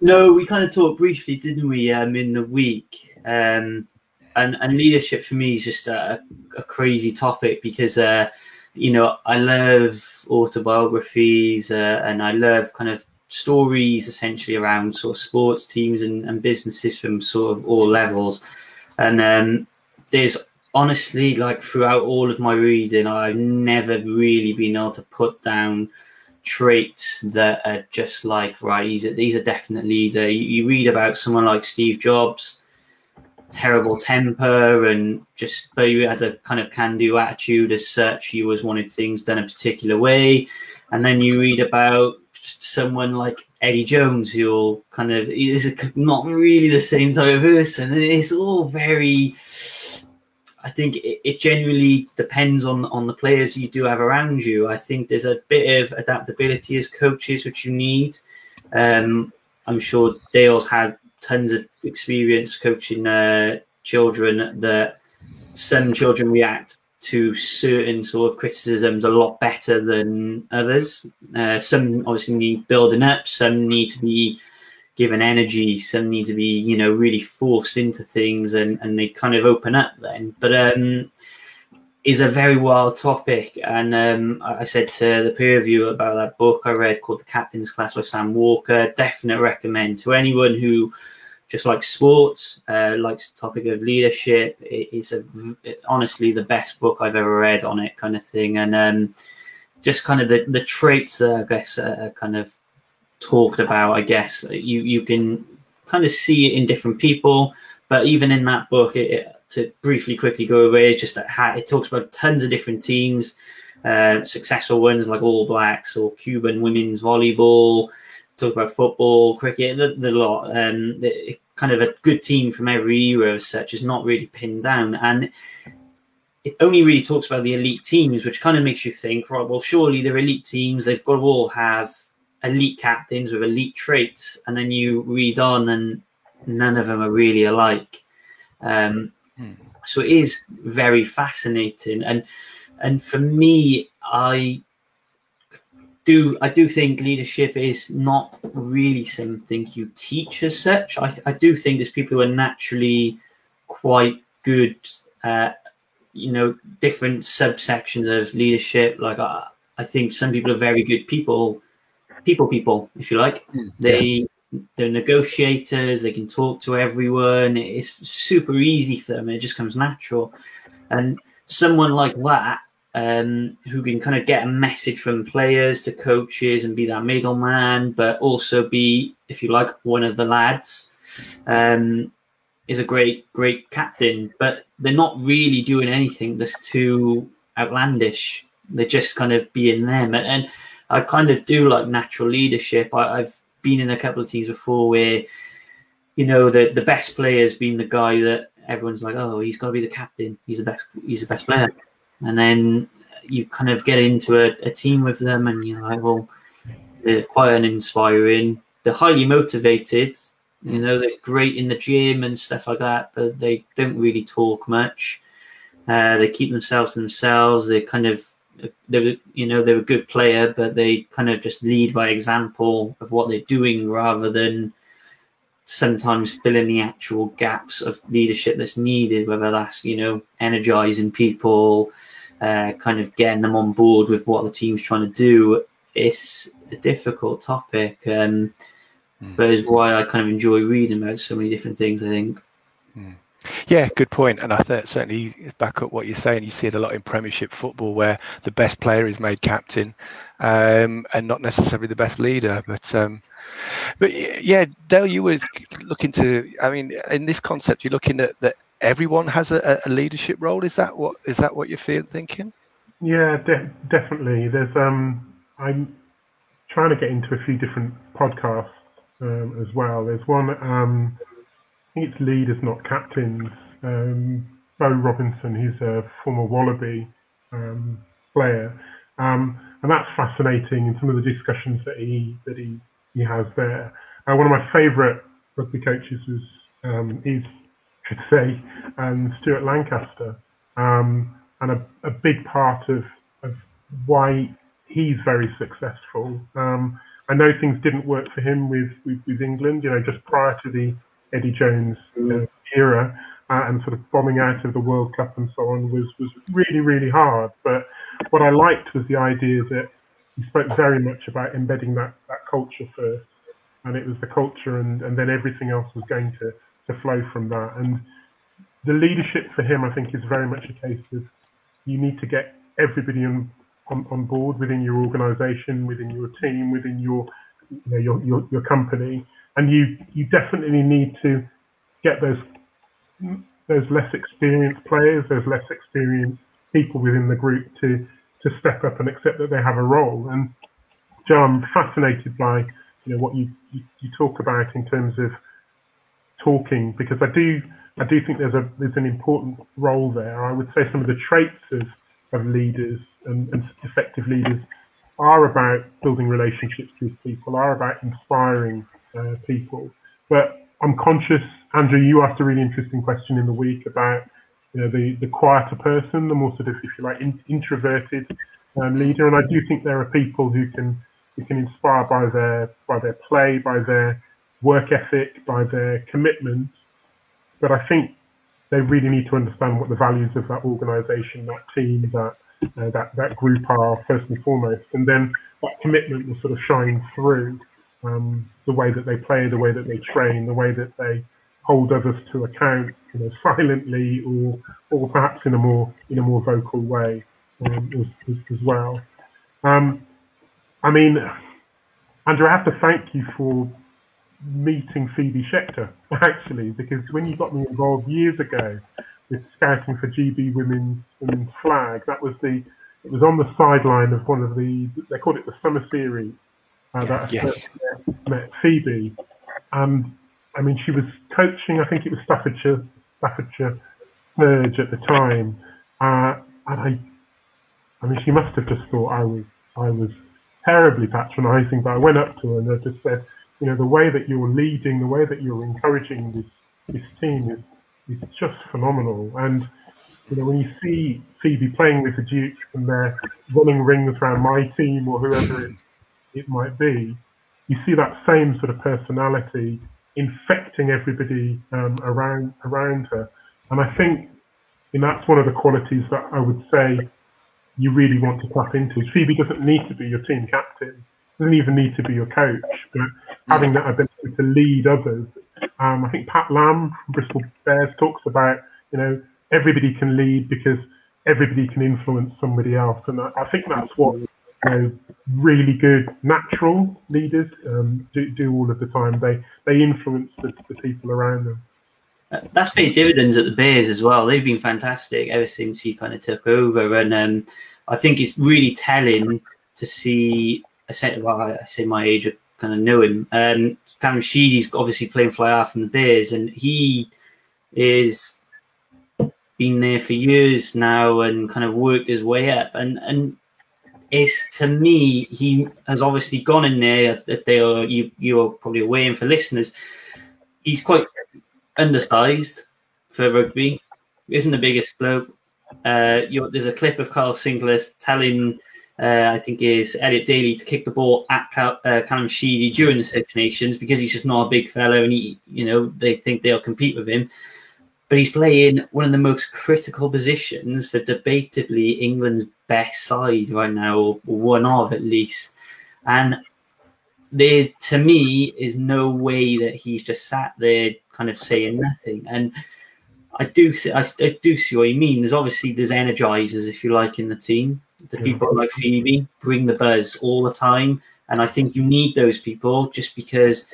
no, we kind of talked briefly, didn't we, um, in the week? Um, and and leadership for me is just a, a crazy topic because uh, you know I love autobiographies uh, and I love kind of stories essentially around sort of sports teams and, and businesses from sort of all levels. And um, there's honestly, like throughout all of my reading, I've never really been able to put down traits that are just like right. These are these are definite leader. You, you read about someone like Steve Jobs, terrible temper and just but you had a kind of can-do attitude as such. You always wanted things done a particular way, and then you read about someone like Eddie Jones, who'll kind of is not really the same type of person. It's all very. I think it, it genuinely depends on on the players you do have around you. I think there's a bit of adaptability as coaches which you need. Um, I'm sure Dale's had tons of experience coaching uh, children that some children react to certain sort of criticisms a lot better than others. Uh, some obviously need building up, some need to be given energy, some need to be, you know, really forced into things and, and they kind of open up then. But um is a very wild topic. And um, I said to the peer review about that book I read called The Captain's Class by Sam Walker. Definite recommend to anyone who just like sports, uh, likes the topic of leadership. It, it's a it, honestly the best book I've ever read on it, kind of thing, and um, just kind of the, the traits that I guess are kind of talked about. I guess you you can kind of see it in different people, but even in that book, it, it, to briefly quickly go away, it's just that it talks about tons of different teams, uh, successful ones like All Blacks or Cuban women's volleyball. Talk about football, cricket, the, the lot. Um, the, kind of a good team from every era as such is not really pinned down, and it only really talks about the elite teams, which kind of makes you think, right? Well, surely they're elite teams. They've got to all have elite captains with elite traits, and then you read on, and none of them are really alike. Um, hmm. So it is very fascinating, and and for me, I do I do think leadership is not really something you teach as such. I, I do think there's people who are naturally quite good at you know different subsections of leadership. Like I, I think some people are very good people, people people, if you like. Hmm, they they're negotiators. They can talk to everyone. It's super easy for them. It just comes natural. And someone like that um, who can kind of get a message from players to coaches and be that middleman, but also be, if you like, one of the lads. Um, is a great, great captain, but they're not really doing anything that's too outlandish. They're just kind of being them. And I kind of do like natural leadership. I, have been in a couple of teams before where, you know, the, the best player has been the guy that everyone's like, oh, he's got to be the captain. He's the best. He's the best player and then you kind of get into a, a team with them, and you're like, well, they're quite uninspiring. They're highly motivated. You know, they're great in the gym and stuff like that, but they don't really talk much. Uh, they keep themselves to themselves. They kind of, they're, you know, they're a good player, but they kind of just lead by example of what they're doing rather than sometimes fill in the actual gaps of leadership that's needed, whether that's, you know, energizing people, uh, kind of getting them on board with what the team's trying to do. It's a difficult topic, um, mm. but is why I kind of enjoy reading about so many different things, I think. Mm. Yeah, good point. And I think certainly back up what you're saying. You see it a lot in Premiership football where the best player is made captain, um, and not necessarily the best leader. But um, but yeah, Dale, you were looking to. I mean, in this concept, you're looking at that everyone has a, a leadership role. Is that what is that what you're feeling, thinking? Yeah, de- definitely. There's um, I'm trying to get into a few different podcasts um, as well. There's one. Um, It's leaders, not captains. Um, Bo Robinson, he's a former Wallaby um, player, um, and that's fascinating in some of the discussions that he that he he has there. Uh, one of my favourite rugby coaches was um, is should say um, Stuart Lancaster, um, and a, a, big part of, of why he's very successful. Um, I know things didn't work for him with, with, with England, you know, just prior to the Eddie Jones uh, era uh, and sort of bombing out of the World Cup and so on was, was really, really hard. But what I liked was the idea that he spoke very much about embedding that, that culture first. And it was the culture, and, and then everything else was going to, to flow from that. And the leadership for him, I think, is very much a case of you need to get everybody on, on, on board within your organization, within your team, within your, you know, your, your, your company and you you definitely need to get those those less experienced players, those less experienced people within the group to to step up and accept that they have a role. And Joe, I'm fascinated by you know what you, you, you talk about in terms of talking because I do I do think there's a there's an important role there. I would say some of the traits of, of leaders and, and effective leaders are about building relationships with people, are about inspiring uh, people. But I'm conscious, Andrew, you asked a really interesting question in the week about you know, the, the quieter person, the more sort of, if you like, in, introverted um, leader. And I do think there are people who can who can inspire by their by their play, by their work ethic, by their commitment. But I think they really need to understand what the values of that organisation, that team, that uh, that that group are first and foremost, and then that commitment will sort of shine through um, the way that they play, the way that they train, the way that they hold others to account, you know, silently or or perhaps in a more in a more vocal way um, as, as, as, well. Um, I mean, Andrew, I have to thank you for meeting Phoebe Schechter, actually, because when you got me involved years ago with scouting for GB Women's Women's Flag, that was the it was on the sideline of one of the they called it the summer series. Uh, that yes. met, met Phoebe, and I mean she was coaching. I think it was Staffordshire Staffordshire Surge at the time, uh, and I, I mean she must have just thought I was I was terribly patronising, but I went up to her and I just said, you know, the way that you're leading, the way that you're encouraging this this team is is just phenomenal. And you know, when you see Phoebe playing with the Duke and they're running rings around my team or whoever it, it might be, you see that same sort of personality infecting everybody um, around around her. And I think and that's one of the qualities that I would say you really want to tap into. Phoebe doesn't need to be your team captain, doesn't even need to be your coach, but having that ability to lead others. Um, I think Pat Lam from Bristol Bears talks about, you know, everybody can lead because everybody can influence somebody else, and I, I think that's what know really good natural leaders um, do, do all of the time. They they influence the, the people around them. That's paid dividends at the Bears as well. They've been fantastic ever since he kind of took over, and um, I think it's really telling to see. I say, well, I say my age, I kind of know him. Um, Callum Sheedy's obviously playing fly half from the Bears, and he is been there for years now and kind of worked his way up. And and it's to me, he has obviously gone in there. That they are you you're probably aware, and for listeners, he's quite undersized for rugby. Isn't the biggest bloke. Uh, there's a clip of Kyle Sinckler telling, uh, I think, is Elliot Daly to kick the ball at Cal- uh, Callum Sheedy during the Six Nations because he's just not a big fellow, and he, you know, they think they'll compete with him. But he's playing one of the most critical positions for debatably England's best side right now, or one of at least. And there, to me, is no way that he's just sat there kind of saying nothing. And I do see, I, I do see what he means. There's obviously, there's energizers, if you like, in the team. The hmm. people like Phoebe bring the buzz all the time, and I think you need those people just because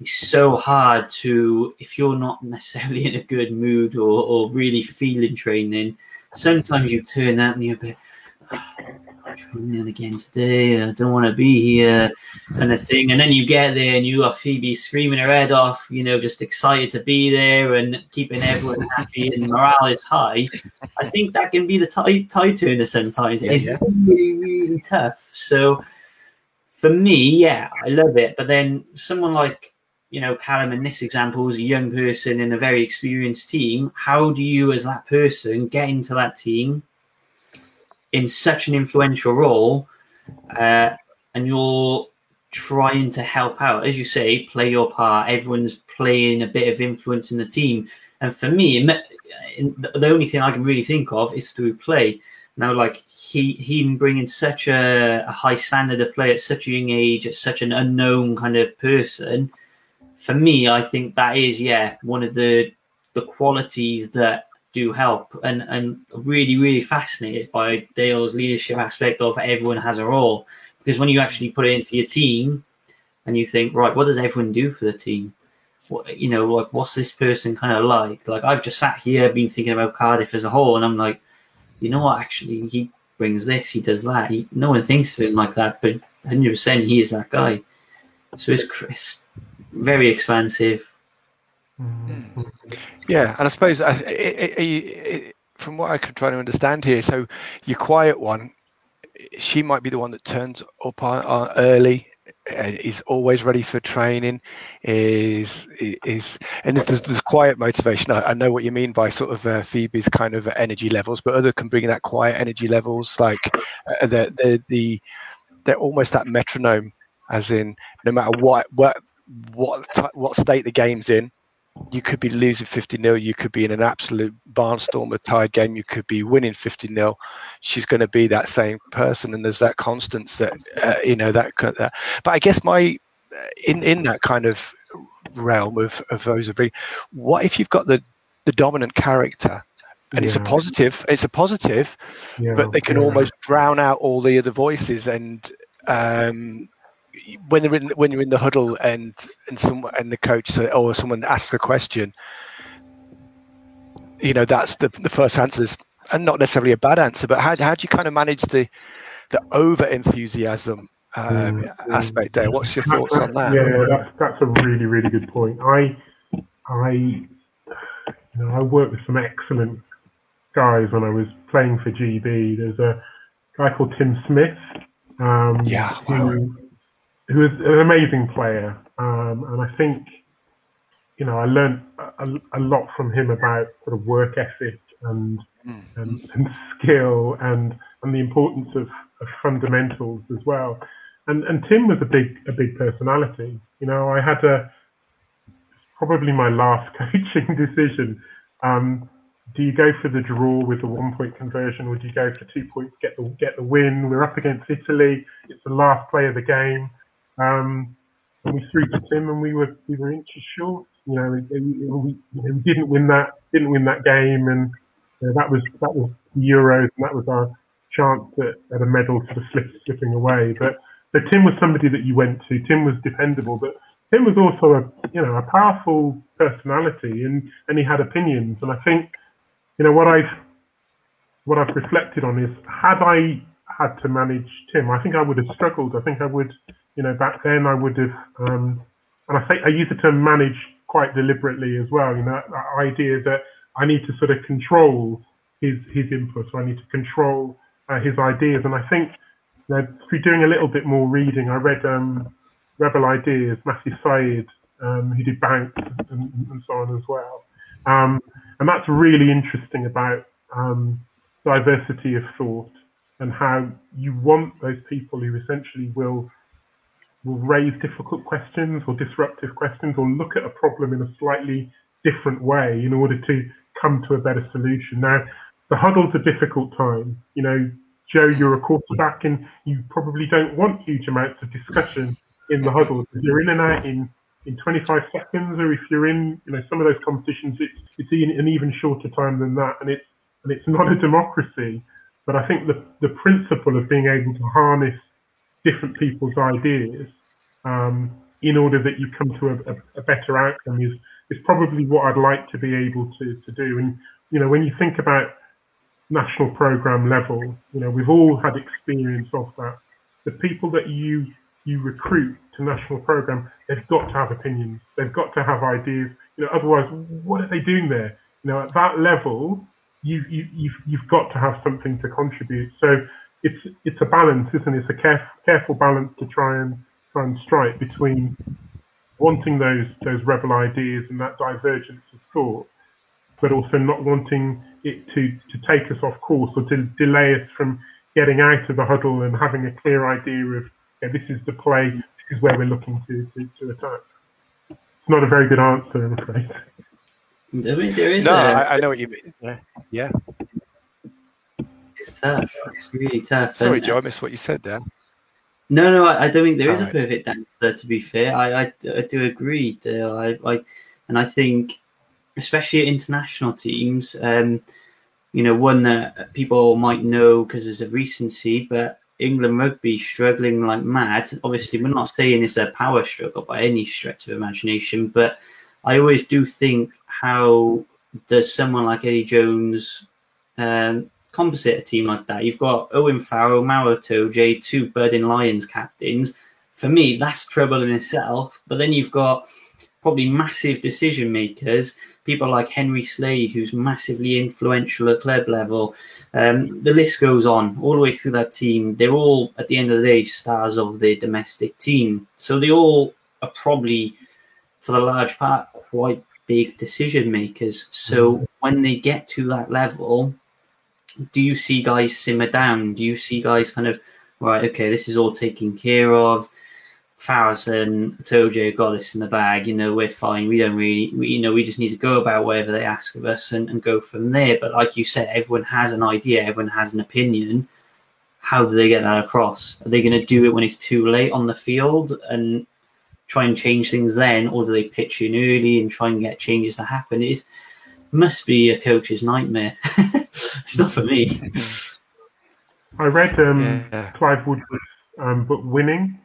it's so hard to if you're not necessarily in a good mood or, or really feeling training. Sometimes you turn up and you're a bit. Ah, oh, training again today. I don't want to be here, kind of thing. And then you get there and you got Phoebe screaming her head off, you know, just excited to be there and keeping everyone happy and morale is high. I think that can be the tide, tide turner sometimes. Yeah, it's yeah. really, really tough. So for me, yeah, I love it. But then someone like you know, Callum in this example is a young person in a very experienced team. How do you, as that person, get into that team, in such an influential role, uh, and you're trying to help out, as you say, play your part. Everyone's playing a bit of influence in the team, and for me, the only thing I can really think of is through play. Now, like he him bringing such a, a high standard of play at such a young age, at such an unknown kind of person. For me, I think that is yeah one of the the qualities that do help and and really really fascinated by Dale's leadership aspect of everyone has a role. Because when you actually put it into your team and you think right what does everyone do for the team? What you know like what's this person kind of like? Like I've just sat here been thinking about Cardiff as a whole and I'm like you know what? Actually he brings this he does that. He, no one thinks of him like that but 100% he is that guy. So it's, it's very expansive Mm-hmm. Yeah, and I suppose I, it, it, it, from what I can try to understand here, so your quiet one, she might be the one that turns up on, on early, uh, is always ready for training, is is and there's, there's quiet motivation. I, I, know what you mean by sort of uh, Phoebe's kind of energy levels, but other can bring that quiet energy levels, like uh, the the the they're almost that metronome, as in no matter what what what what state the game's in, you could be losing 50 0 you could be in an absolute barnstormer of tied game you could be winning 50 0 she's going to be that same person and there's that constance that uh, you know that, that but i guess my uh, in in that kind of realm of of those what if you've got the the dominant character and yeah. it's a positive it's a positive yeah, but they can yeah. almost drown out all the other voices and um when they're in, when you're in the huddle and and some and the coach or someone asks a question, you know that's the the first answers and not necessarily a bad answer, but how how do you kind of manage the the over enthusiasm um, mm, aspect there? What's your thoughts on that? Yeah, that's that's a really really good point. I I you know I worked with some excellent guys when I was playing for GB. There's a guy called Tim Smith. Um, yeah, wow. who, who is an amazing player, um, and I think you know I learned a, a, lot from him about sort of work ethic and mm. and, and, skill and and the importance of, of fundamentals as well. And and Tim was a big a big personality. You know, I had a probably my last coaching decision. Um, do you go for the draw with the one point conversion, or do you go for two points, get the get the win? We're up against Italy. It's the last play of the game. Um, and we threw to Tim, and we were we were inches short. You know, we, we, we didn't win that didn't win that game, and you know, that was that was the Euros, and that was our chance at, at a medal sort of slip, slipping away. But so Tim was somebody that you went to. Tim was dependable, but Tim was also a you know a powerful personality, and and he had opinions. And I think you know what I've what I've reflected on is had I had to manage Tim, I think I would have struggled. I think I would, you know, back then I would have, um, and I say I use the term manage quite deliberately as well. You know, that idea that I need to sort of control his his input, or I need to control uh, his ideas. And I think you know, through doing a little bit more reading, I read um, Rebel Ideas, Matthew Syed, um, who did Bounce and, and, so on as well. Um, and that's really interesting about um, diversity of thought and how you want those people who essentially will will raise difficult questions or disruptive questions or look at a problem in a slightly different way in order to come to a better solution. Now, the huddle's a difficult time. You know, Joe, you're a quarterback and you probably don't want huge amounts of discussion in the huddle. You're in and out in, in 25 seconds, or if you're in, you know, some of those competitions, it's, it's in an even shorter time than that. And it's, and it's not a democracy. But I think the, the principle of being able to harness different people's ideas um, in order that you come to a, a, a, better outcome is, is probably what I'd like to be able to, to do. And, you know, when you think about national program level, you know, we've all had experience of that. The people that you you recruit to national program, they've got to have opinions. They've got to have ideas. You know, otherwise, what are they doing there? You know, at that level, you, you you've you've got to have something to contribute. So it's it's a balance, isn't it? It's a caref- careful balance to try and try and strike between wanting those those rebel ideas and that divergence of thought, but also not wanting it to, to take us off course or to delay us from getting out of the huddle and having a clear idea of yeah, this is the play, this is where we're looking to, to, to attack. It's not a very good answer, I'm afraid. I mean, there is no, a, I, I know what you mean. Yeah. yeah. It's tough. It's really tough. Sorry, Joe, I missed what you said there. No, no, I, I don't think there is All a perfect answer. To be fair, I, I, I do agree. I, I, and I think especially at international teams. Um, you know, one that people might know because there's a recency, but England rugby struggling like mad. Obviously, we're not saying it's a power struggle by any stretch of imagination, but I always do think how does someone like Eddie Jones um, compensate a team like that? You've got Owen Farrell, Maro Itoje, two Birding Lions captains. For me, that's trouble in itself. But then you've got probably massive decision makers people like Henry Slade, who's massively influential at club level. Um, the list goes on all the way through that team. They're all, at the end of the day, stars of their domestic team. So they all are probably, for the large part, quite big decision makers. So mm. when they get to that level, do you see guys simmer down? Do you see guys kind of, right, okay, this is all taken care of? Farris and Itoje got this in the bag. You know, we're fine. We don't really, we, you know, we just need to go about whatever they ask of us and, and go from there. But like you said, everyone has an idea, everyone has an opinion. How do they get that across? Are they going to do it when it's too late on the field and try and change things then, or do they pitch in early and try and get changes to happen? It must be a coach's nightmare. it's not for me. I read um, yeah. Clive Woodward's um, book, Winning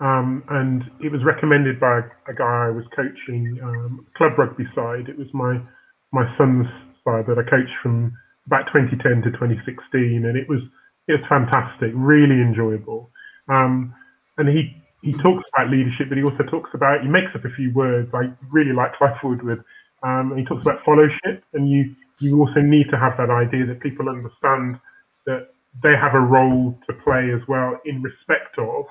Um, and it was recommended by a guy I was coaching um, club rugby side. It was my my son's side that I coached from about 2010 to 2016, and it was it was fantastic, really enjoyable. Um, and he he talks about leadership, but he also talks about he makes up a few words I really like Clive Woodward. Um, and he talks about fellowship, and you you also need to have that idea that people understand that they have a role to play as well in respect of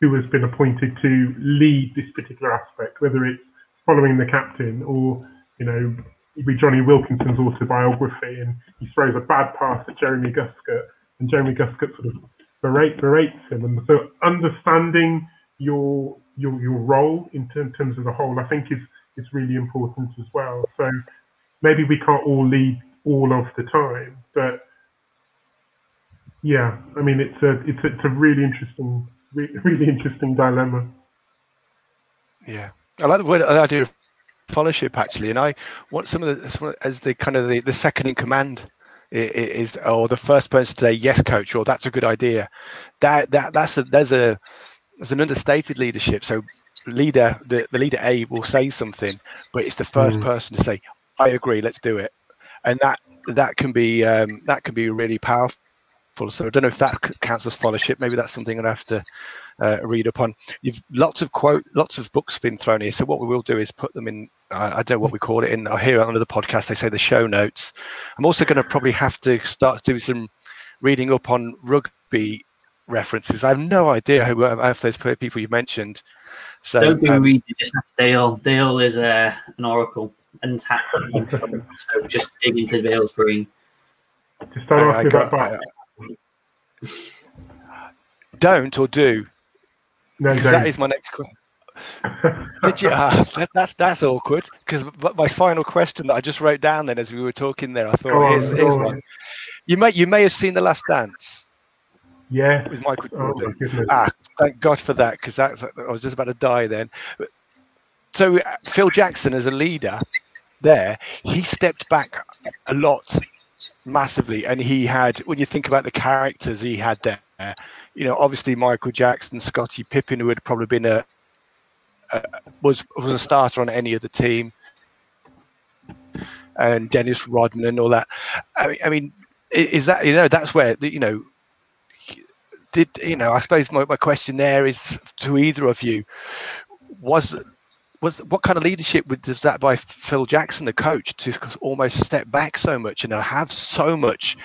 who has been appointed to lead this particular aspect, whether it's following the captain or you know read Jonny Wilkinson's autobiography and he throws a bad pass at Jeremy Guscott and Jeremy Guscott sort of berate, berates him. And so understanding your your your role in terms of the whole, I think is is really important as well. So maybe we can't all lead all of the time, but yeah, I mean it's a it's a, it's a really interesting really interesting dilemma. Yeah, I like the word the idea of fellowship actually, and I want some of the as the kind of the, the second in command is or the first person to say yes coach or that's a good idea that that that's a there's a there's an understated leadership so leader the, the leader a will say something but it's the first mm. person to say i agree let's do it and that that can be um, that can be really powerful so i don't know if that counts as fellowship maybe that's something i'd have to uh, read upon. You've lots of quote, lots of books been thrown here. So what we will do is put them in. Uh, I don't know what we call it in. I hear on the podcast they say the show notes. I'm also going to probably have to start doing some reading up on rugby references. I have no idea who half those people you mentioned. So don't be um, reading, just ask Dale. Dale is uh, an oracle and so just dig into the Dale's brain. Just start asking about that. Don't or do? No, that is my next question. Did you? Uh, that, that's that's awkward because my final question that I just wrote down then as we were talking there, I thought oh, here's, here's one. You may you may have seen the Last Dance. Yeah, with Michael oh, Jordan. ah, thank God for that because that's I was just about to die then. So uh, Phil Jackson as a leader there, he stepped back a lot, massively, and he had when you think about the characters he had there you know, obviously Michael Jackson, Scottie Pippen, who had probably been a, a was was a starter on any other team, and Dennis Rodman and all that. I mean, I mean, is that you know that's where you know did you know? I suppose my, my question there is to either of you was was what kind of leadership was that by Phil Jackson, the coach, to almost step back so much and have so much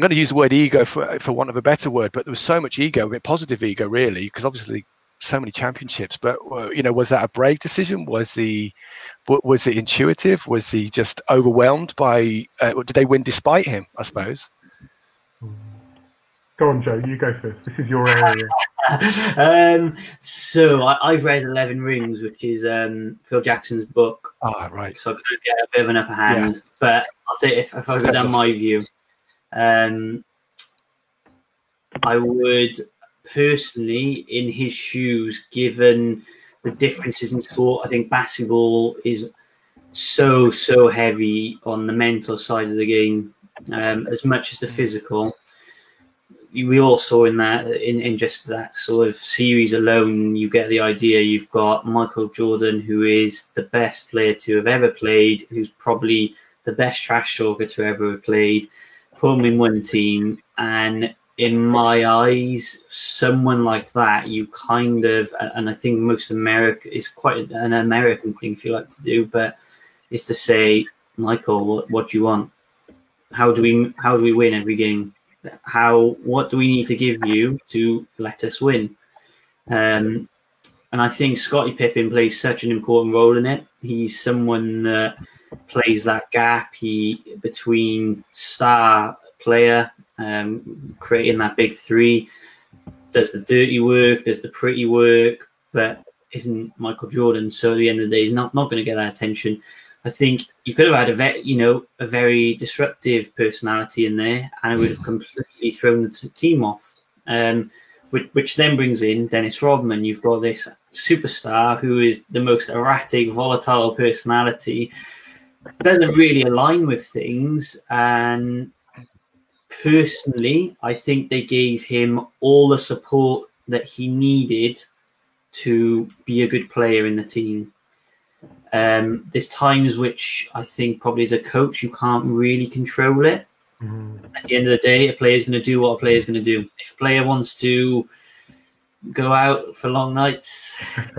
I'm going to use the word ego for for want of a better word, but there was so much ego, I mean, positive ego, really, because obviously so many championships. But you know, was that a brave decision? Was he was it intuitive? Was he just overwhelmed by? Uh, did they win despite him? I suppose. Go on, Joe. You go first. This is your area. um, so I, have read Eleven Rings, which is um, Phil Jackson's book. Ah, oh, right. So I could get a bit of an upper hand. Yeah. But I'll say if, if I go down my view, um, I would personally, in his shoes, given the differences in sport, I think basketball is so so heavy on the mental side of the game um, as much as the physical. We all saw in that in, in just that sort of series alone, you get the idea. You've got Michael Jordan, who is the best player to have ever played, who's probably the best trash talker to ever have played put him in one team, and in my eyes, someone like that, you kind of, and I think most America is quite an American thing if you like to do, but is to say, Michael, what, what do you want? How do we how do we win every game? How what do we need to give you to let us win? Um, and I think Scottie Pippen plays such an important role in it. He's someone that plays that gap he between star player, um, creating that big three, does the dirty work, does the pretty work, but isn't Michael Jordan. So at the end of the day, he's not, not going to get that attention. I think you could have had a ve- you know a very disruptive personality in there, and it would have completely thrown the team off. Um, which, which then brings in Dennis Rodman. You've got this superstar who is the most erratic, volatile personality doesn't really align with things. And personally, I think they gave him all the support that he needed to be a good player in the team. Um, there's times which I think probably as a coach you can't really control it. Mm. At the end of the day, a player is going to do what a player is going to do. If a player wants to go out for long nights,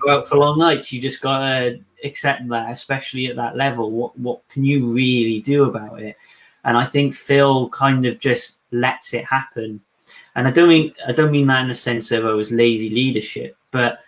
go out for long nights, you just gotta accept that, especially at that level. What what can you really do about it? And I think Phil kind of just lets it happen. And I don't mean I don't mean that in the sense of oh, it was lazy leadership, but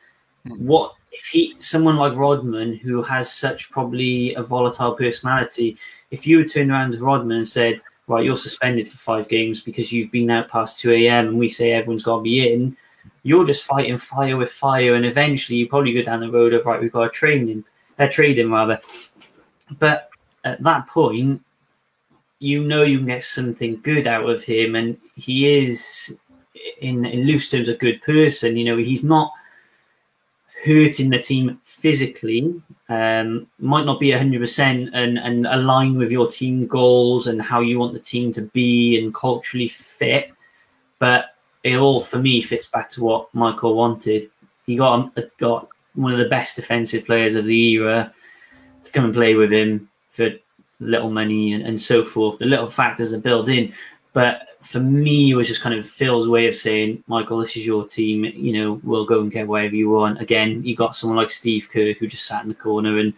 hmm. what if he someone like Rodman who has such probably a volatile personality, if you would turn around to Rodman and said, Right, you're suspended for five games because you've been out past two AM and we say everyone's gotta be in, you're just fighting fire with fire and eventually you probably go down the road of right, we've got to a training uh, trading rather. But at that point, you know you can get something good out of him and he is in, in loose terms a good person. You know, he's not hurting the team physically, um, might not be 100% and, and align with your team goals and how you want the team to be and culturally fit. But it all, for me, fits back to what Michael wanted. He got, got one of the best defensive players of the era to come and play with him for little money and, and so forth. The little factors are built in. But for me, it was just kind of Phil's way of saying, Michael, this is your team. You know, we'll go and get whatever you want. Again, you got someone like Steve Kerr who just sat in the corner and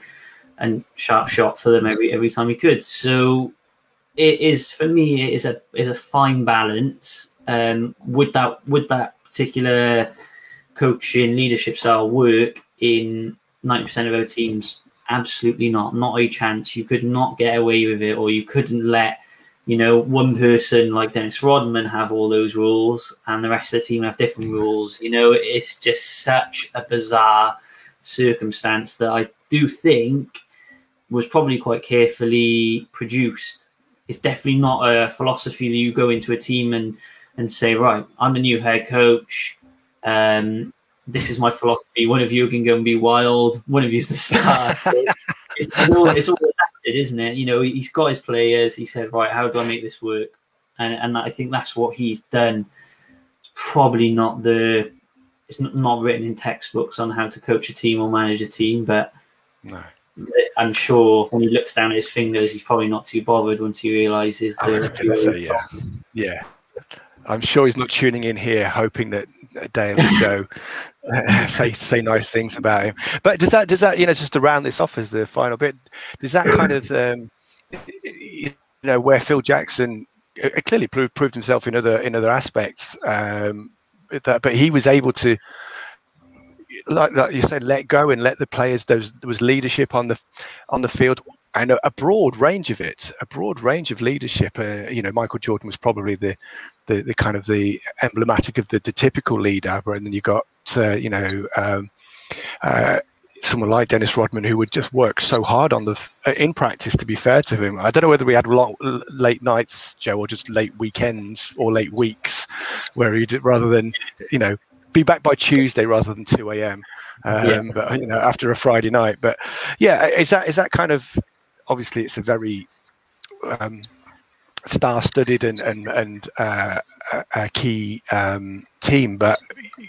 and sharp shot for them every every time he could. So it is for me, it is a is a fine balance. Um, would that would that particular coaching leadership style work in ninety percent of our teams? Absolutely not. Not a chance. You could not get away with it, or you couldn't let you know, one person like Dennis Rodman have all those rules and the rest of the team have different rules. You know, it's just such a bizarre circumstance that I do think was probably quite carefully produced. It's definitely not a philosophy that you go into a team and and say, right, I'm the new head coach. Um, this is my philosophy. One of you can go and be wild. One of you's the star. So it's, it's, all, it's all isn't it? You know, he's got his players. He said, right, how do I make this work? And and I think that's what he's done. It's probably not the it's not written in textbooks on how to coach a team or manage a team, but no. I'm sure when he looks down at his fingers, he's probably not too bothered once he realizes. The, say, yeah, yeah. I'm sure he's not tuning in here hoping that Dale will go say say nice things about him. But does that does that you know just to round this off as the final bit? Does that kind of um, you know where Phil Jackson uh, clearly proved proved himself in other in other aspects, um, that, but he was able to. Like, like you said, let go and let the players. There was, there was leadership on the on the field and a, a, broad range of it, a broad range of leadership. Uh, you know, Michael Jordan was probably the, the, the kind of the emblematic of the, the typical leader, and then you got uh, you know um, uh, someone like Dennis Rodman who would just work so hard on the uh, in practice. To be fair to him, I don't know whether we had long late nights, Joe, or just late weekends or late weeks, where he did rather than you know be back by Tuesday rather than two a.m. Um, yeah. But you know, after a Friday night. But yeah, is that is that kind of obviously it's a very um, star-studded and and and uh, a key um, team. But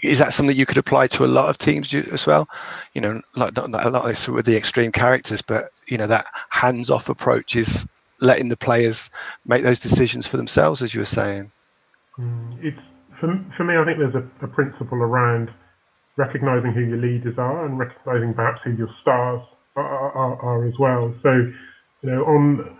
is that something you could apply to a lot of teams as well? You know, like not, not a lot of with the extreme characters, but you know that hands-off approach is letting the players make those decisions for themselves, as you were saying. Mm, it's for, for me. I think there's a, a principle around recognizing who your leaders are and recognizing perhaps who your stars are, are, are as well. So you know, on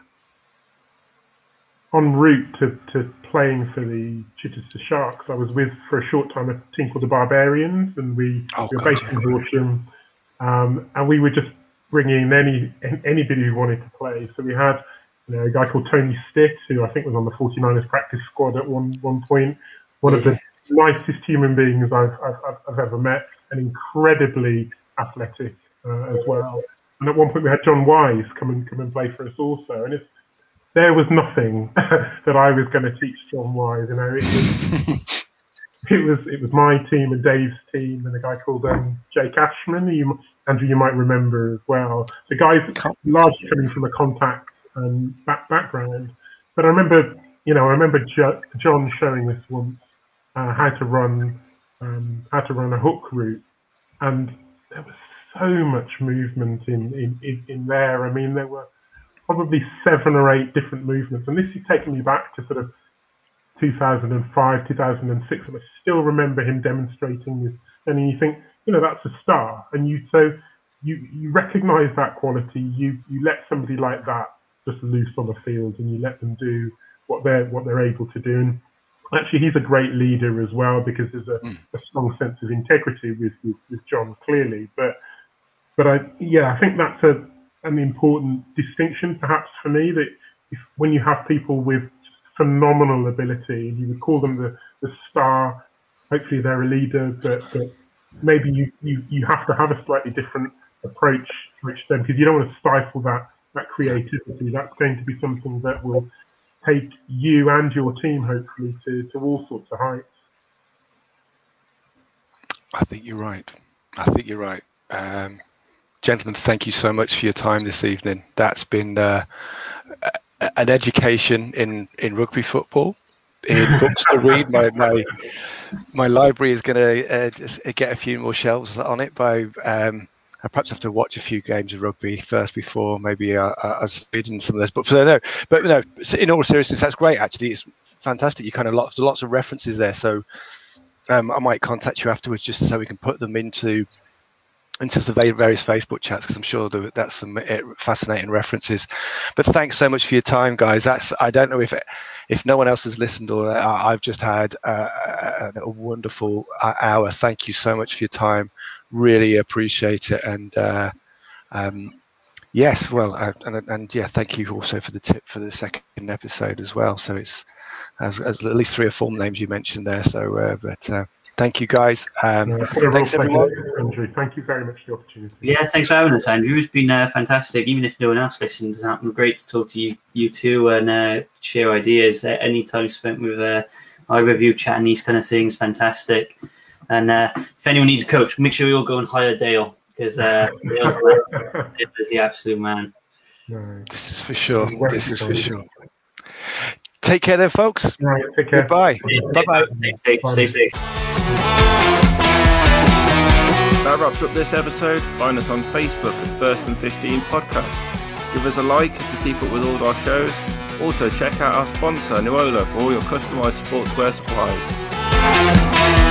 en route to, to playing for the Chichester Sharks, I was with for a short time a team called the Barbarians, and we, oh, we were based in Horsham, um, and we were just bringing in any anybody who wanted to play. So we had you know, a guy called Tony Stitt, who I think was on the 49ers practice squad at one one point, one of the nicest human beings I've, I've, I've ever met, and incredibly athletic uh, as well. And at one point we had John Wise come and come and play for us also. And if there was nothing that I was going to teach John Wise, you know, it was, it was it was my team and Dave's team and a guy called um, Jake Ashman, who you, Andrew you might remember as well. The guys largely coming from a contact um, back, background. But I remember, you know, I remember jo- John showing us once uh, how to run um, how to run a hook route and there was so much movement in, in, in, in there. I mean, there were probably seven or eight different movements, and this is taking me back to sort of 2005, 2006, and I still remember him demonstrating this. And you think, you know, that's a star, and you so you you recognise that quality. You you let somebody like that just loose on the field, and you let them do what they're what they're able to do. And actually, he's a great leader as well because there's a, mm. a strong sense of integrity with, with, with John clearly. But but I yeah, I think that's a an important distinction perhaps for me that if when you have people with phenomenal ability, you would call them the, the star. Hopefully, they're a leader, but, but maybe you, you, you have to have a slightly different approach to them because you don't want to stifle that that creativity. That's going to be something that will take you and your team hopefully to, to all sorts of heights. I think you're right. I think you're right. Um, gentlemen, thank you so much for your time this evening. That's been uh, an education in, in rugby football, in books to read. My, my, my library is going to uh, get a few more shelves on it by um, I perhaps have to watch a few games of rugby first before maybe uh, I was reading some of this. But so no, but no. In all seriousness, that's great. Actually, it's fantastic. You kind of lots lots of references there. So um, I might contact you afterwards just so we can put them into into the various Facebook chats because I'm sure that's some eh, fascinating references. But thanks so much for your time, guys. That's I don't know if if no one else has listened or uh, I've just had a, a, wonderful uh, hour. Thank you so much for your time. Really appreciate it and. Uh, um, yes, well, uh, and, and yeah, thank you also for the tip for the second episode as well. So it's as, as at least three or four names you mentioned there. So, uh, but uh, thank you guys. Um, yeah, thanks everyone. Andrew, thank you very much for the opportunity. Yeah, thanks for having us, Andrew. It's been uh, fantastic. Even if no one else listens, it's been great to talk to you, you two, and uh, share ideas. Uh, any time spent with uh, either of you chatting these kind of things, fantastic. And if anyone needs a coach, make sure you all go and hire Dale because uh, Dale's the absolute man. This is for sure. This is for sure. Take care then, folks. Right, take care. Goodbye. Bye bye. Stay safe. Stay safe. That wraps up this episode. Find us on Facebook at First and 15 Podcast. Give us a like to keep up with all our shows. Also, check out our sponsor, Nuola, for all your customized sportswear supplies.